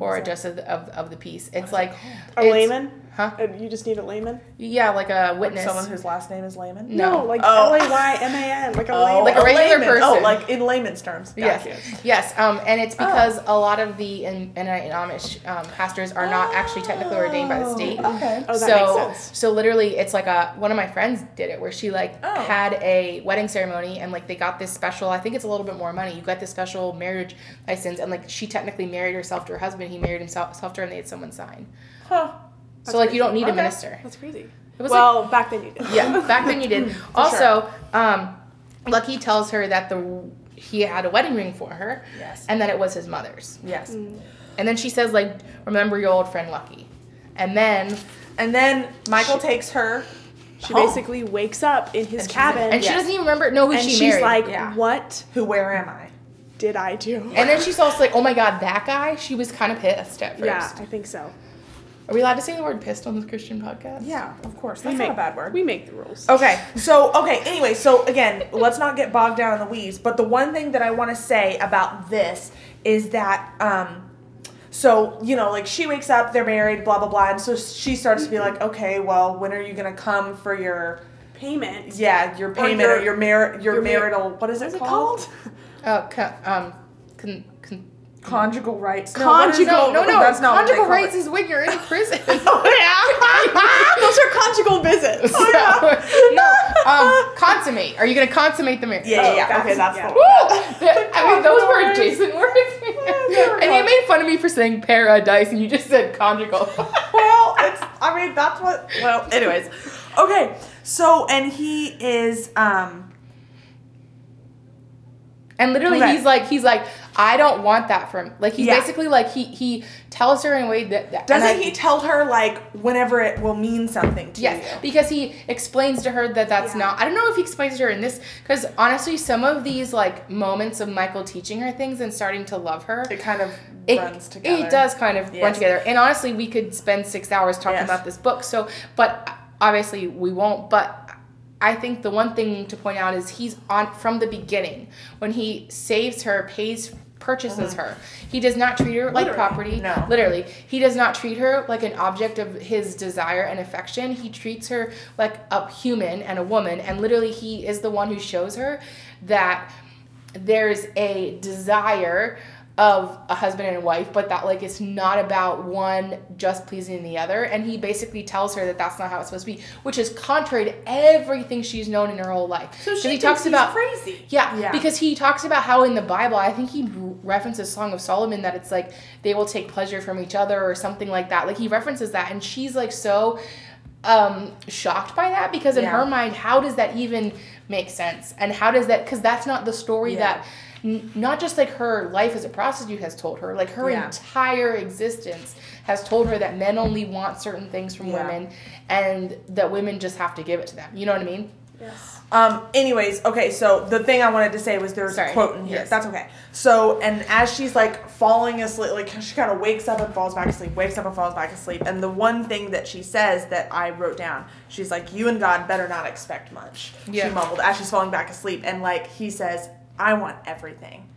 or is a justice of, of the peace. It's like A it's- layman? Huh? Uh, You just need a layman? Yeah, like a Like witness. someone whose last name is Layman. No. like Oh. L A Y M A N, like a Oh, layman. Like a regular layman. Oh, person. like in layman's terms. Yes, Gotcha. yes, um, and it's Oh. because a lot of the in, Mennonite and Amish um, pastors are not actually technically ordained by the state. Okay. Oh, that so, makes sense. so literally, it's like a one of my friends did it where she like Oh. had a wedding ceremony and like they got this special. I think it's a little bit more money. You got this special marriage license and like she technically married herself to her husband. He married himself, himself to her, and they had someone sign. Huh. So like you don't need a minister. That's crazy. It was well, back then you did. Yeah, back then you did. (laughs) also, um, Lucky tells her that the he had a wedding ring for her, Yes. and that it was his mother's. Yes. And then she says like, "Remember your old friend Lucky," and then And then Michael takes her. She home. basically wakes up in his And cabin and she doesn't even remember know who and she she's married. like, Yeah. What Who? Where am I? did I do? and then she's also like, "Oh my god, that guy." She was kind of pissed at first. yeah, I think so. Are we allowed to say the word "pissed" on this Christian podcast? Yeah, of course. That's make, not a bad word. We make the rules. Okay, so okay, anyway, so again, let's not get bogged down in the weeds, but the one thing that I want to say about this is that um so, you know, like she wakes up, they're married, blah blah blah, and so she starts to be like, "Okay, well, when are you going to come for your Payment. yeah, your payment or your- your mar- your, your mar- marital what is What it is it called? called? Oh, co- um, con- con- Conjugal rights. no, Conjugal- No, no, no. that's not what they Conjugal call rights it. is when you're in prison. oh, (laughs) (laughs) yeah. Those are conjugal visits. (laughs) So, no, um, consummate. Are you gonna consummate the marriage? Yeah, yeah, yeah. Oh, okay, that's yeah. the Woo! I mean, those were adjacent words. and you made fun of me for saying Pair-a-Dice, and you just said conjugal. well, it's I mean that's what well, anyways. Okay. So and he is um And literally, he's like, he's like, I don't want that from. Like, he's Yeah. basically like, he he tells her in a way that. that doesn't I- he tell her like whenever it will mean something to Yes, you? because he explains to her that that's Yeah. not. I don't know if he explains to her in this, because honestly, some of these like moments of Michael teaching her things and starting to love her, It kind of it, runs together. It does kind of run together. And honestly, we could spend six hours talking Yes. about this book. So, but obviously we won't. But I think the one thing to point out is he's on from the beginning when he saves her, pays, purchases her. He does not treat her like Mm-hmm. Property. no. Literally, he does not treat her like an object of his desire and affection. He treats her like a human and a woman. And literally, he is the one who shows her that there's a desire of a husband and a wife, but that like it's not about one just pleasing the other. And he basically tells her that that's not how it's supposed to be, which is contrary to everything she's known in her whole life. So she he thinks talks he's about crazy. yeah, Yeah. because he talks about how in the Bible, I think he references Song of Solomon that it's like they will take pleasure from each other or something like that. Like he references that, and she's like so um shocked by that because in Yeah. her mind, how does that even make sense? And how does that? Because that's not the story Yeah. that. N- Not just like her life as a prostitute has told her, like her Yeah. entire existence has told her that men only want certain things from Yeah. women and that women just have to give it to them. You know what I mean? Yes. Um. Anyways, okay. So the thing I wanted to say was there's was Sorry. a quote in here. Yes. That's okay. So and as she's like falling asleep, like she kind of wakes up and falls back asleep, wakes up and falls back asleep. And the one thing that she says that I wrote down, she's like, "You and God better not expect much." Yeah. She mumbled as she's falling back asleep, and like he says, "I want everything."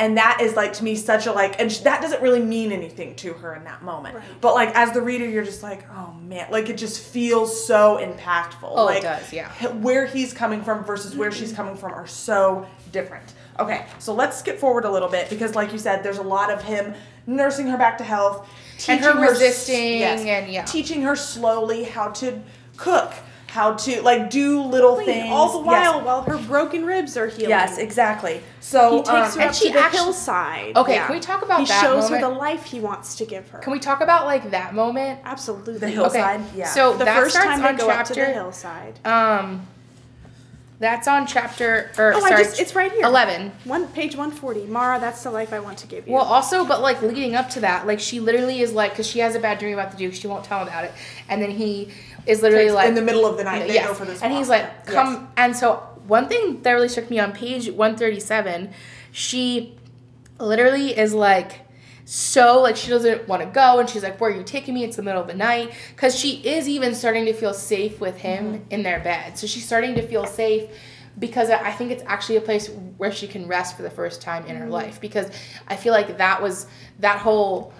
And that is like to me such a like, and sh- that doesn't really mean anything to her in that moment. Right. But like as the reader, you're just like, oh man, like it just feels so impactful. Oh, it does, yeah. where he's coming from versus where she's mm-hmm. coming from are so different. Okay, so let's skip forward a little bit because, like you said, there's a lot of him nursing her back to health, And her s- resisting and, yeah. teaching her slowly how to cook, how to like do little Clean things all the Yes. while while her broken ribs are healing. Yes, exactly. So He takes um, her and up she to the actu- hillside. Okay, Yeah. can we talk about he that shows moment? her the life he wants to give her. Can we talk about like that moment? Absolutely. The hillside? Yeah. So The that first starts time they on go up to the hillside. Um, that's on chapter or Oh, I sorry, just- it's right here. Eleven. One page one forty. Mara, that's the life I want to give you. Well, also, but like leading up to that, like she literally is like, because she has a bad dream about the Duke, she won't tell him about it, and then he is literally like in the middle of the night, they yes. go for this and walk. he's like, Yes. come, and so one thing that really struck me on page one thirty seven, she literally is like so like she doesn't want to go and she's like where are you taking me it's the middle of the night because she is even starting to feel safe with him Mm-hmm. in their bed so she's starting to feel safe because i think it's actually a place where she can rest for the first time in her Mm-hmm. life because i feel like that was that whole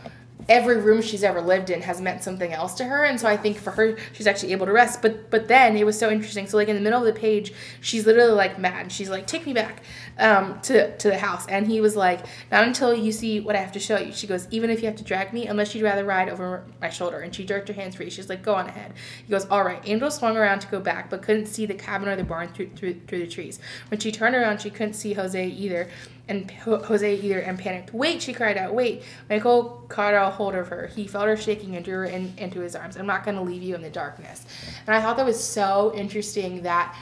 every room she's ever lived in has meant something else to her and so i think for her she's actually able to rest. But but then it was so interesting. So like in the middle of the page she's literally like mad. And she's like take me back um, to, to the house. And he was like not until you see what i have to show you. She goes even if you have to drag me unless you'd rather ride over my shoulder. And she jerked her hands free she's like go on ahead. He goes all right. Angel swung around to go back but couldn't see the cabin or the barn through, through, through the trees. When she turned around she couldn't see Hosea either and Hosea either and panicked. Wait, she cried out. Wait. Michael caught a hold of her. He felt her shaking and drew her in, into his arms. I'm not going to leave you in the darkness. And I thought that was so interesting that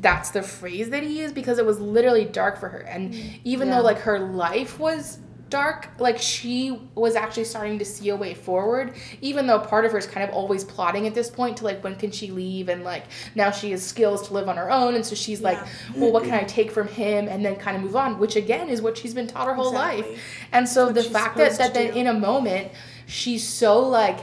that's the phrase that he used because it was literally dark for her. And even Yeah. though like her life was dark, like she was actually starting to see a way forward, even though part of her is kind of always plotting at this point to like when can she leave and like now she has skills to live on her own and so she's like, well what can I take from him and then kind of move on, which again is what she's been taught her whole Exactly. life. And so the fact that, that then in a moment she's so like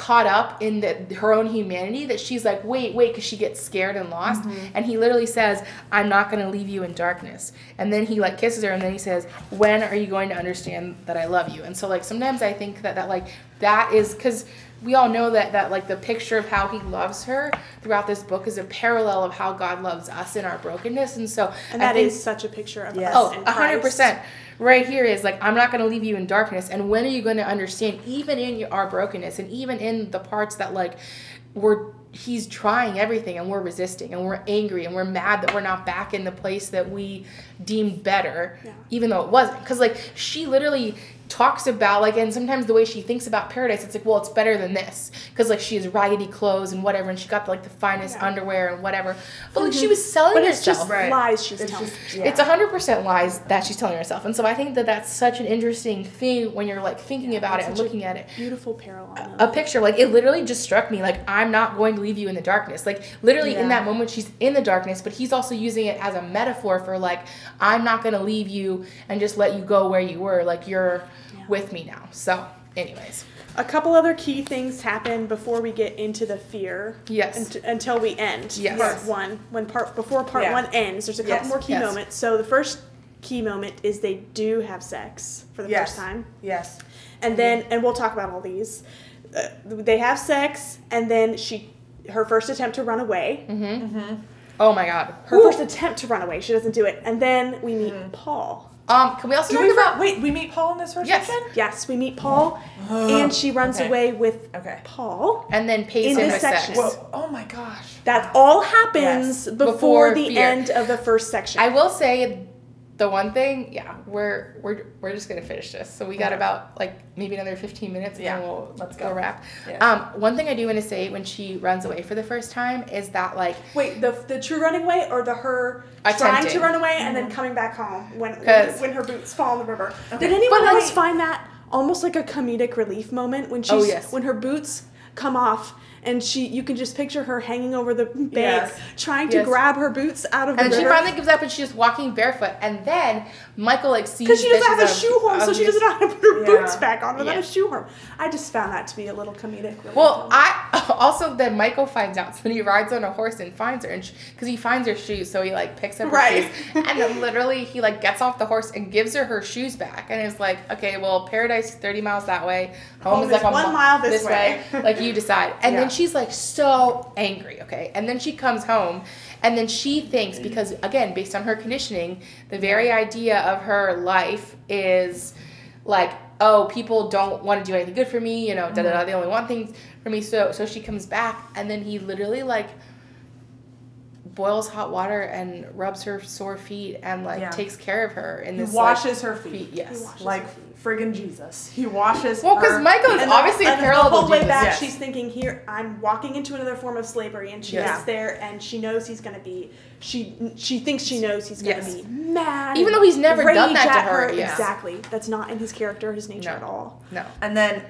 caught up in the, her own humanity that she's like wait wait because she gets scared and lost Mm-hmm. and he literally says i'm not going to leave you in darkness and then he like kisses her and then he says when are you going to understand that i love you and so like sometimes i think that that like that is because we all know that that like the picture of how he loves her throughout this book is a parallel of how god loves us in our brokenness and so And that think- is such a picture of Yes. us Oh, hundred percent. Right here is like I'm not going to leave you in darkness. And when are you going to understand, even in your, our brokenness, and even in the parts that like we're he's trying everything and we're resisting and we're angry and we're mad that we're not back in the place that we deemed better, Yeah. even though it wasn't. Because like she literally talks about like and sometimes the way she thinks about Pair-a-Dice it's like well it's better than this because like she has raggedy clothes and whatever and she got like the finest Yeah. underwear and whatever but like she mm-hmm. was selling But it's herself just Right. lies she's It's telling. just yeah. it's a hundred percent lies that she's telling herself, and so I think that that's such an interesting thing when you're like thinking about it and looking at it. Beautiful parallel. A picture, like it literally just struck me, like I'm not going to leave you in the darkness. Like literally Yeah. in that moment, she's in the darkness, but he's also using it as a metaphor for like I'm not going to leave you and just let you go where you were. Like you're Yeah. With me now. So, anyways, A couple other key things happen before we get into the fear. Yes. unt- until we end Yes. part one. When part before part Yeah. one ends, there's a couple Yes. more key Yes. moments. So the first key moment is they do have sex for the yes. first time, Yes. and then and we'll talk about all these. Uh, they have sex, and then she her first attempt to run away. Mm-hmm. Mm-hmm. oh my god. Her Ooh. first attempt to run away, she doesn't do it, and then we meet mm-hmm. Paul. Um, can we also Do talk we about? wait? We meet Paul in this first Yes. section. Yes, we meet Paul, (gasps) and she runs Okay. away with Okay. Paul. And then pays In him this with section. sex. Whoa! Oh my gosh. That all happens Yes. before, Before the fear. end of the first section. I will say the one thing, yeah, we're we're we're just gonna finish this. So we got Okay. about like maybe another fifteen minutes and Yeah, then we'll let's go go. wrap. Yes. Um, one thing I do want to say when she runs away for the first time is that like Wait, the the true running away or the her trying to run away and then coming back home when when, 'Cause- when her boots fall in the river. Okay. Did anyone But, else like- find that almost like a comedic relief moment when she's Oh, yes. when her boots come off and she you can just picture her hanging over the bank Yes. trying to Yes. grab her boots out of and the then she finally gives up and she's just walking barefoot and then Michael like sees because she doesn't have a shoehorn, so she doesn't know how to put her Yeah. boots back on without Yeah. a shoehorn. I just found that to be a little comedic. Relief Well. I (laughs) also then Michael finds out, (laughs) so he rides on a horse and finds her, and because he finds her shoes, so he like picks up her Right. shoes, and then literally he like gets off the horse and gives her her shoes back, and is like, okay, well, Pair-a-Dice is thirty miles that way, home, Home is like is a one mi- mile this way. like you decide, and Yeah. (laughs) then she's like so angry, okay, and then she comes home. And then she thinks, mm. because again, based on her conditioning, the very idea of her life is like, oh, people don't want to do anything good for me, you know, da da da. Mm. They only want things for me. So so she comes back, and then he literally like boils hot water and rubs her sore feet and like Yeah. takes care of her in He this like, washes her feet. Yes. He Like her feet. friggin' Jesus. He washes. Well, because Michael is obviously the, a and parallel the whole to way Jesus. back, Yes. she's thinking, "Here, I'm walking into another form of slavery," and she Yeah. gets there, and she knows he's going to be. She she thinks she knows he's going to Yes. be mad, Even though he's never rage done that to at her, yeah. Exactly, that's not in his character, his nature No. at all. No. And then,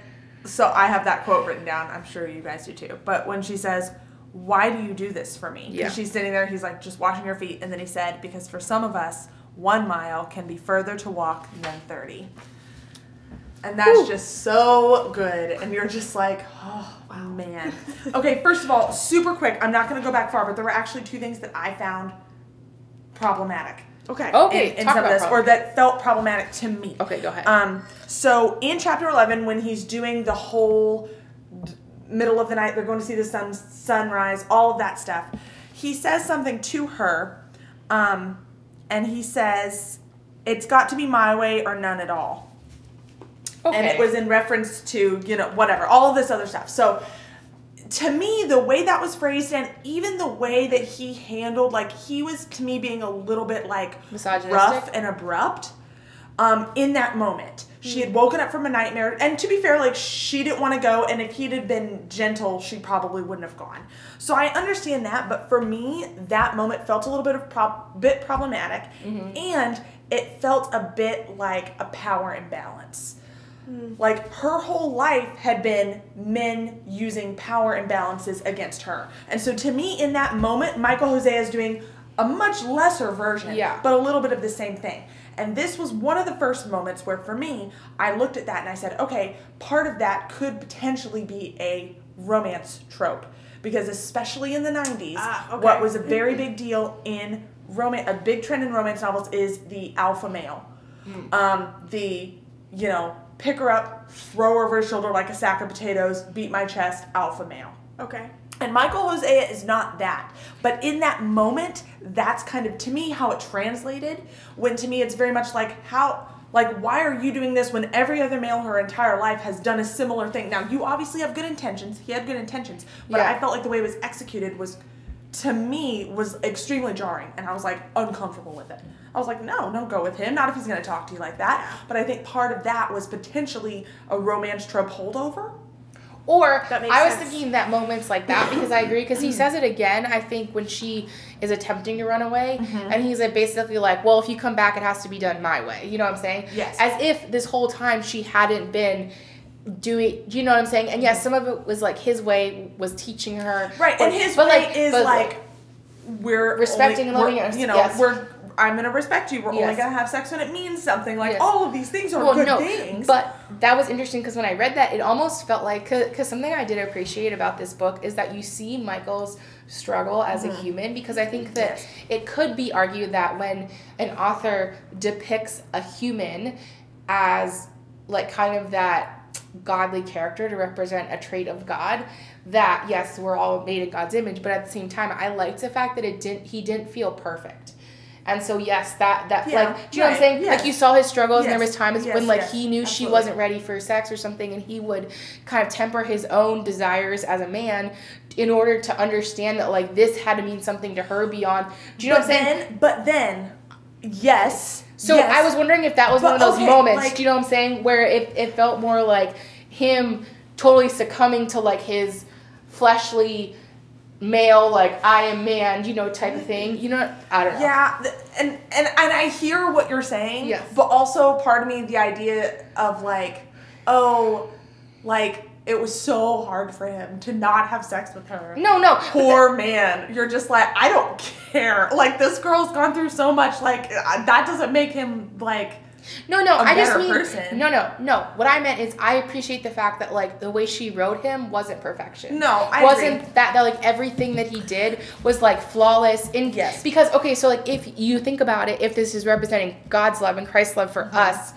so I have that quote written down. I'm sure you guys do too. But when she says, "Why do you do this for me?" Yeah. she's sitting there. He's like just washing her feet, and then he said, "Because for some of us, one mile can be further to walk than 30." And that's Whew. just so good. And you're just like, oh wow. man. (laughs) Okay, first of all, super quick. I'm not going to go back far, but there were actually two things that I found problematic. Okay. Okay, in, in talk some of about this, or that felt problematic to me. Okay, go ahead. Um, so in chapter eleven, when he's doing the whole middle of the night, they're going to see the sun sunrise, all of that stuff. He says something to her, um, and he says, "It's got to be my way or none at all." okay. and it was in reference to you know whatever all of this other stuff so to me the way that was phrased and even the way that he handled like he was to me being a little bit like Misogynistic? rough and abrupt um, in that moment she had mm. woken up from a nightmare and to be fair like she didn't want to go and if he'd have been gentle she probably wouldn't have gone so i understand that but for me that moment felt a little bit of prob- bit problematic mm-hmm. and it felt a bit like a power imbalance mm. like her whole life had been men using power imbalances against her. And so to me in that moment Michael Hosea is doing a much lesser version, Yeah. but a little bit of the same thing. And this was one of the first moments where for me I looked at that and I said, okay, part of that could potentially be a romance trope because especially in the 90s Ah, okay. what was a very big deal in romance a big trend in romance novels is the alpha male um, the you know pick her up throw her over his shoulder like a sack of potatoes beat my chest alpha male Okay. And michael hosea is not that. But in that moment that's kind of to me how it translated when to me it's very much like how like why are you doing this when every other male her entire life has done a similar thing? Now you obviously have good intentions. He had good intentions. But Yeah. i felt like the way it was executed was to me was extremely jarring. And i was like uncomfortable with it. I was like no don't go with him. Not if he's going to talk to you like that. But i think part of that was potentially a romance trope holdover Or I was sense. thinking that moments like that because I agree because he (clears throat) says it again. I think when she is attempting to run away, Mm-hmm. and he's like basically like, "Well, if you come back, it has to be done my way." You know what I'm saying? Yes. As if this whole time she hadn't been doing. You know what I'm saying? And yes, some of it was like his way was teaching her. right but- and his way like- is like we're Respecting and loving we're- you know yes. we're i'm going to respect you. We're only going to have sex when it means something. Like Yes. all of these things are well, good no, things. but that was interesting because when I read that, it almost felt like because something I did appreciate about this book is that you see Michael's struggle as a mm-hmm. human because I think that Yes. it could be argued that when an author depicts a human as like kind of that godly character to represent a trait of God that yes we're all made in God's image but at the same time I liked the fact that it didn't he didn't feel perfect and so yes that that Yeah, like do you know what I'm saying? Yes. like you saw his struggles and there was times yes, when like yes, he knew she wasn't ready for sex or something and he would kind of temper his own desires as a man in order to understand that like this had to mean something to her beyond do you know but what I'm saying? then but then yes so yes. I was wondering if that was But one of those okay, moments, like- do you know what I'm saying, where it, it felt more like him totally succumbing to like his fleshly male, like I am man, you know, type of thing. You know, I don't know. Yeah, and and and I hear what you're saying. Yes. But also, part of me, the idea of like, oh, like it was so hard for him to not have sex with her. No, no. Poor man. You're just like, I don't (laughs) care. Like this girl's gone through so much. Like uh, that doesn't make him like. No, no, I just mean person. no, no, no. What I meant is I appreciate the fact that like the way she wrote him wasn't perfection. No, I wasn't agree. that that like everything that he did was like flawless. In Yes. because okay, so like if you think about it, if this is representing God's love and Christ's love for us.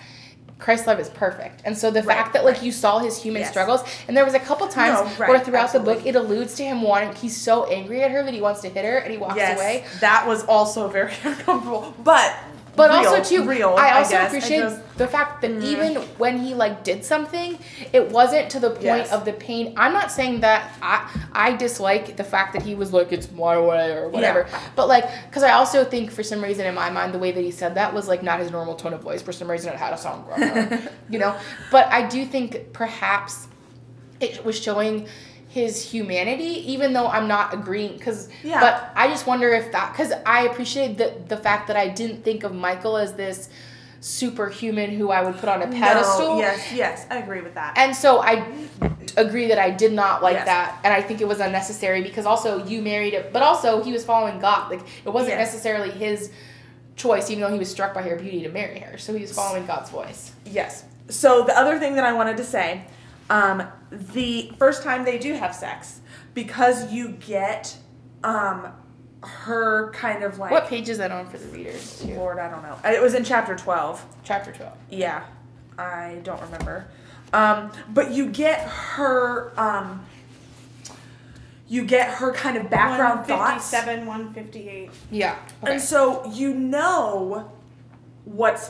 Christ's love is perfect, and so the Mm-hmm. Right, fact that like right. you saw his human Yes. struggles, and there was a couple times No, right, where throughout the book it alludes to him wanting, he's so angry at her that he wants to hit her, and he walks yes, away. that was also very (laughs) uncomfortable. But But real, also too, real. I also guess. appreciate just- Mm-hmm. the fact that even when he like did something, it wasn't to the point Yes. of the pain. I'm not saying that I I dislike the fact that he was like it's my way or whatever. Yeah. But like, because I also think for some reason in my mind the way that he said that was like not his normal tone of voice. For some reason it had a song, (laughs) you know. But I do think perhaps it was showing his humanity even though i'm not agreeing because Yeah. but i just wonder if that because i appreciate the, the fact that i didn't think of michael as this superhuman who i would put on a pedestal No, yes, yes, I agree with that. and so i agree that i did not like Yes. that and i think it was unnecessary because also you married it but also he was following god like it wasn't Yes. necessarily his choice even though he was struck by her beauty to marry her so he was following god's voice Yes. So the other thing that I wanted to say, um, the first time they do have sex, because you get um, her kind of like What page is that on for the readers? Too? Lord, I don't know. It was in chapter twelve. Chapter twelve. Yeah, I don't remember. Um, but you get her. Um, you get her kind of background thoughts. 157, 158. Yeah. Okay. And so you know what's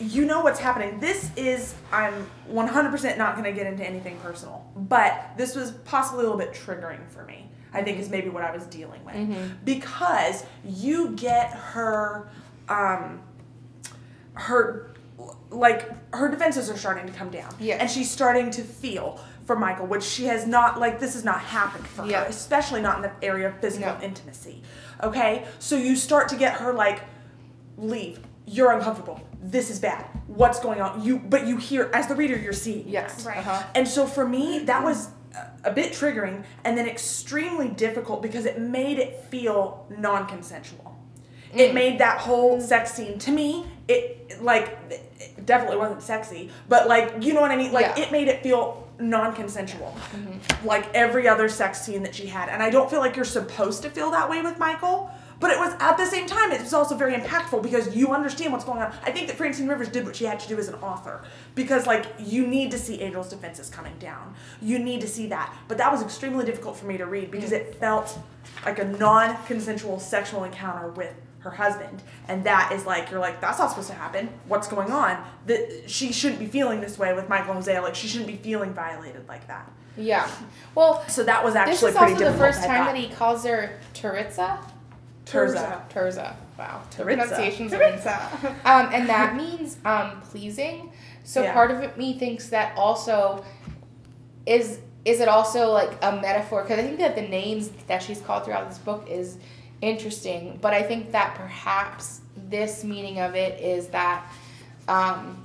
you know what's happening. This is I'm 100% not going to get into anything personal, but this was possibly a little bit triggering for me. I think is maybe what I was dealing with because you get her um her like her defenses are starting to come down. Yes. And she's starting to feel for Michael, which she has not like this has not happened for Yeah. her, especially not in the area of physical No. intimacy. Okay? So you start to get her like leave. You're uncomfortable. This is bad. What's going on? You but you hear as the reader you're seeing yes. Right. Uh-huh. And so for me, that was a- a bit triggering and then extremely difficult because it made it feel non consensual. It mm. made that whole mm. sex scene to me, it like it definitely wasn't sexy, but like you know what I mean? Like Yeah. it made it feel non consensual. Mm-hmm. Like every other sex scene that she had. And I don't feel like you're supposed to feel that way with Michael. But it was at the same time, it was also very impactful because you understand what's going on. I think that Francine Rivers did what she had to do as an author because, like, you need to see Angel's defenses coming down. You need to see that. But that was extremely difficult for me to read because it felt like a non consensual sexual encounter with her husband. And that is like, you're like, that's not supposed to happen. What's going on? That she shouldn't be feeling this way with Michael Hosea. Like, she shouldn't be feeling violated like that. Yeah. Well, So that was actually this is also the first time that he calls her Teritza. Tirzah. Tirzah. Wow. The pronunciations are um, and that means um, pleasing. So Yeah. part of it me thinks that also is is it also like a metaphor because I think that the names that she's called throughout this book is interesting, but I think that perhaps this meaning of it is that um,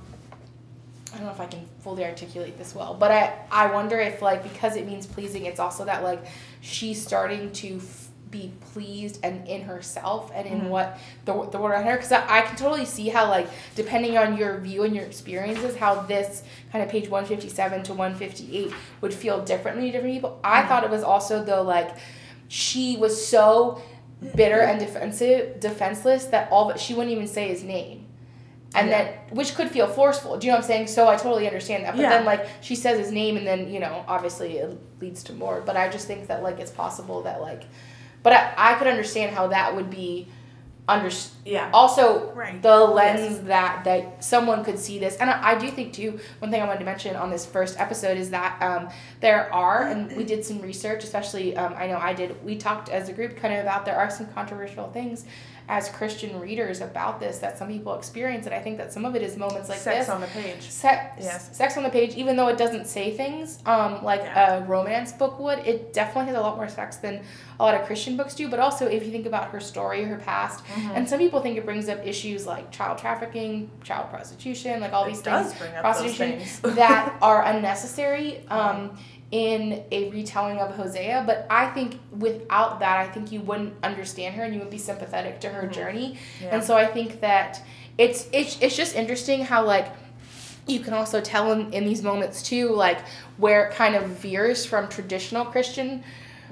I don't know if I can fully articulate this well, but I I wonder if like because it means pleasing, it's also that like she's starting to be pleased and in herself and in mm-hmm. what the the word around her. Because I, I can totally see how like depending on your view and your experiences, how this kind of page one fifty seven to one fifty eight would feel differently to different people. I mm-hmm. thought it was also though like she was so bitter and defensive defenseless that all but she wouldn't even say his name and Yeah. then which could feel forceful do you know what i'm saying so i totally understand that but Yeah. then like she says his name and then you know obviously it leads to more but i just think that like it's possible that like but i, I could understand how that would be under Yeah. also Right. the lens that that someone could see this and I, I do think too one thing i wanted to mention on this first episode is that um, there are and we did some research especially um, i know i did we talked as a group kind of about there are some controversial things as christian readers about this that some people experience and i think that some of it is moments like this. Sex this on the page. sex, Yes. sex on the page, even though it doesn't say things um, like Yeah. a romance book would, it definitely has a lot more sex than a lot of Christian books do. But also, if you think about her story, her past, Mm-hmm. and some people think it brings up issues like child trafficking, child prostitution, like all It these does things, bring up those prostitution things. that (laughs) are unnecessary. Um, in a retelling of Hosea, but I think without that, I think you wouldn't understand her and you would be sympathetic to her journey. Mm-hmm. Yeah. And so I think that it's it's it's just interesting how like you can also tell in, in these moments too like where it kind of veers from traditional christian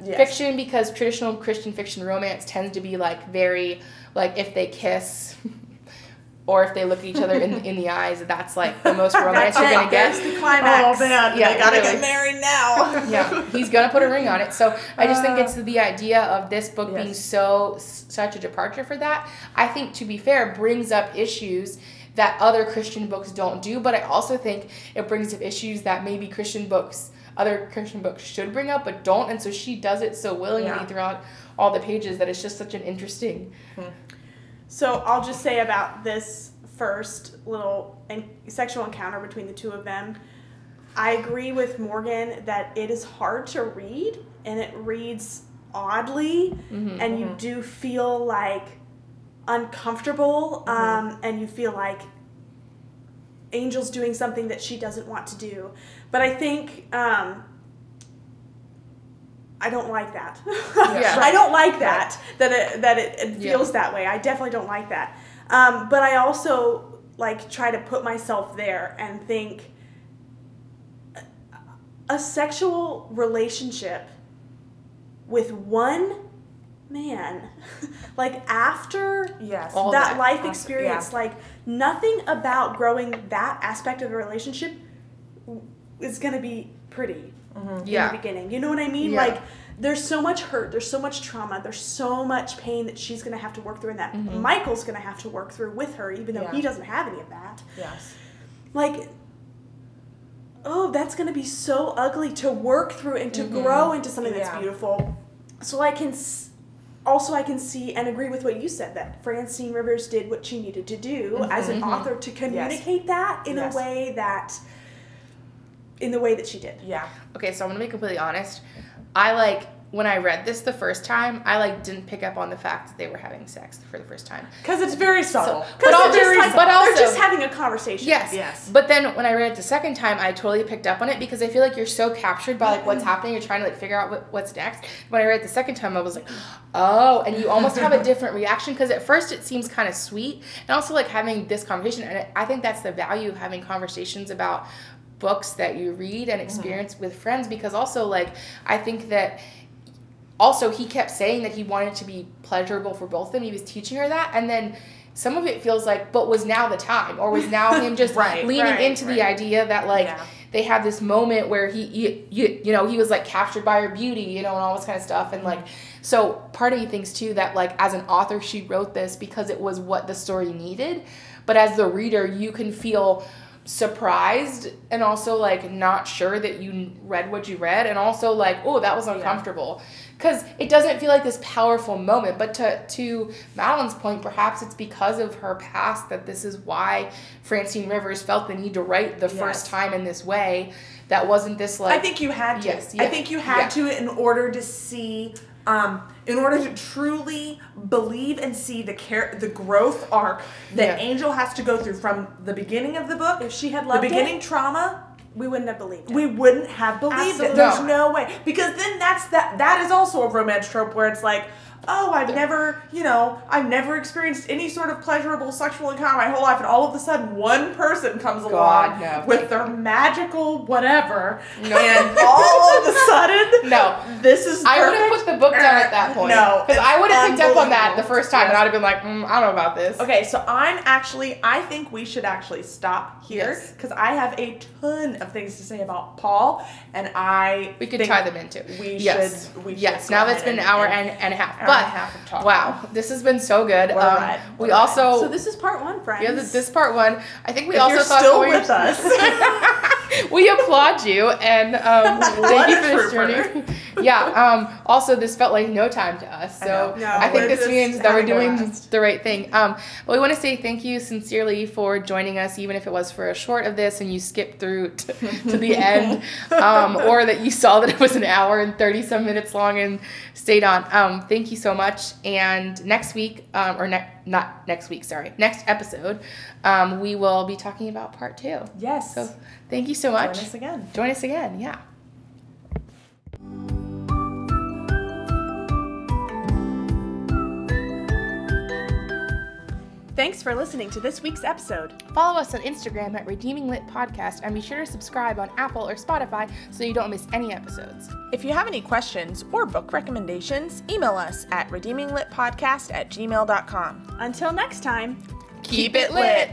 Yes. fiction because traditional christian fiction romance tends to be like very like if they kiss or if they look at each other in, in the eyes that's like the most (laughs) romance you're gonna That's get. The climax. Oh man, Yeah, they gotta really. get married now. (laughs) yeah. He's gonna put a ring on it. So i just think Uh, it's the idea of this book being so such a departure for that i think to be fair brings up issues that other christian books don't do. But i also think it brings up issues that maybe christian books other christian books should bring up but don't. And so she does it so willingly Yeah. throughout all the pages that it's just such an interesting So I'll just say about this first little en- sexual encounter between the two of them. I agree with Morgan that it is hard to read and it reads oddly, and you do feel like uncomfortable, um, and you feel like Angel's doing something that she doesn't want to do. But I think um, I don't like that. Yeah. (laughs) I don't like that that it that it, it Yeah. feels that way. I definitely don't like that. Um, but I also like try to put myself there and think a sexual relationship with one man man, (laughs) like after Yes. That that. life After- experience, yeah. like nothing about growing that aspect of a relationship is gonna be pretty Mm-hmm. in Yeah. the beginning. You know what I mean? Yeah. Like there's so much hurt, there's so much trauma, there's so much pain that she's gonna have to work through and that mm-hmm. Michael's gonna have to work through with her, even though Yeah. he doesn't have any of that. Yes. Like oh, that's gonna be so ugly to work through and to mm-hmm. grow into something that's Yeah. beautiful. So I can s- also I can see and agree with what you said that Francine Rivers did what she needed to do as an author to communicate that in Yes. a way that in the way that she did. Yeah. Okay, so I'm gonna be completely honest. I like when I read this the first time, I like didn't pick up on the fact that they were having sex for the first time. Because it's very subtle. So- Because But they're also- just like but they're just having a conversation. Yes. Yes. But then when I read it the second time, I totally picked up on it because I feel like you're so captured by like what's mm. happening. You're trying to like figure out what, what's next. When I read it the second time, I was like, oh, and you almost have a (laughs) different reaction because at first it seems kind of sweet, and also like having this conversation. And I think that's the value of having conversations about books that you read and mm-hmm. experience with friends because also like I think that also he kept saying that he wanted to be pleasurable for both of them. He was teaching her that, and then some of it feels like, but was now the time, or was now him just (laughs) Right, leaning right, into the idea that like Yeah. they had this moment where he, you, you, you know, he was like captured by her beauty, you know, and all this kind of stuff, and like, so part of me thinks too that like as an author, she wrote this because it was what the story needed, but as the reader, you can feel surprised and also like not sure that you read what you read and also like oh that was uncomfortable because it doesn't feel like this powerful moment but to to madeline's point perhaps it's because of her past that this is why francine rivers felt the need to write the first time in this way that wasn't this like I think you had to. Yes, I think you had yeah. to in order to see, um, in order to truly believe and see the care, the growth arc that Yeah. Angel has to go through from the beginning of the book. If she had loved the beginning it, trauma, we wouldn't have believed it. we wouldn't have believed Absolutely it. There's not. no way. Because then that's that that is also a romance trope where it's like, oh, I've never, you know, I've never experienced any sort of pleasurable sexual encounter my whole life, and all of a sudden one person comes God, along no. with their magical whatever, No. and all of a sudden, (laughs) no this is I would have put the book down at that point. No, because I would have picked up on that the first time, and I'd have been like, mm, I don't know about this. Okay, so I'm actually, I think we should actually stop here Yes. because I have a ton of things to say about Paul, and I We could tie them into. We yes. should. We yes. should Now that's been an hour and, and a half. Hour but half of talking. wow, this has been so good. A um, ride. we a also so this is part one, friends. yeah th- this part one. I think we if also you're thought still with us, (laughs) we applaud you and um, (laughs) thank you for this journey. (laughs) Yeah. Um, also, this felt like no time to us, so know. No, I think this means that we're doing blast. the right thing. Um, but we want to say thank you sincerely for joining us, even if it was for a short of this and you skipped through t- to the end, um, or that you saw that it was an hour and thirty some minutes long and stayed on. Um, thank you so much. And next week, um, or ne- not next week, sorry, next episode, um, we will be talking about part two. yes. So thank you so much. Join us again. Join us again. Yeah. Thanks for listening to this week's episode. Follow us on Instagram at Redeeming Lit Podcast and be sure to subscribe on Apple or Spotify so you don't miss any episodes. If you have any questions or book recommendations, email us at redeeminglitpodcast at gmail.com. Until next time. Keep it lit.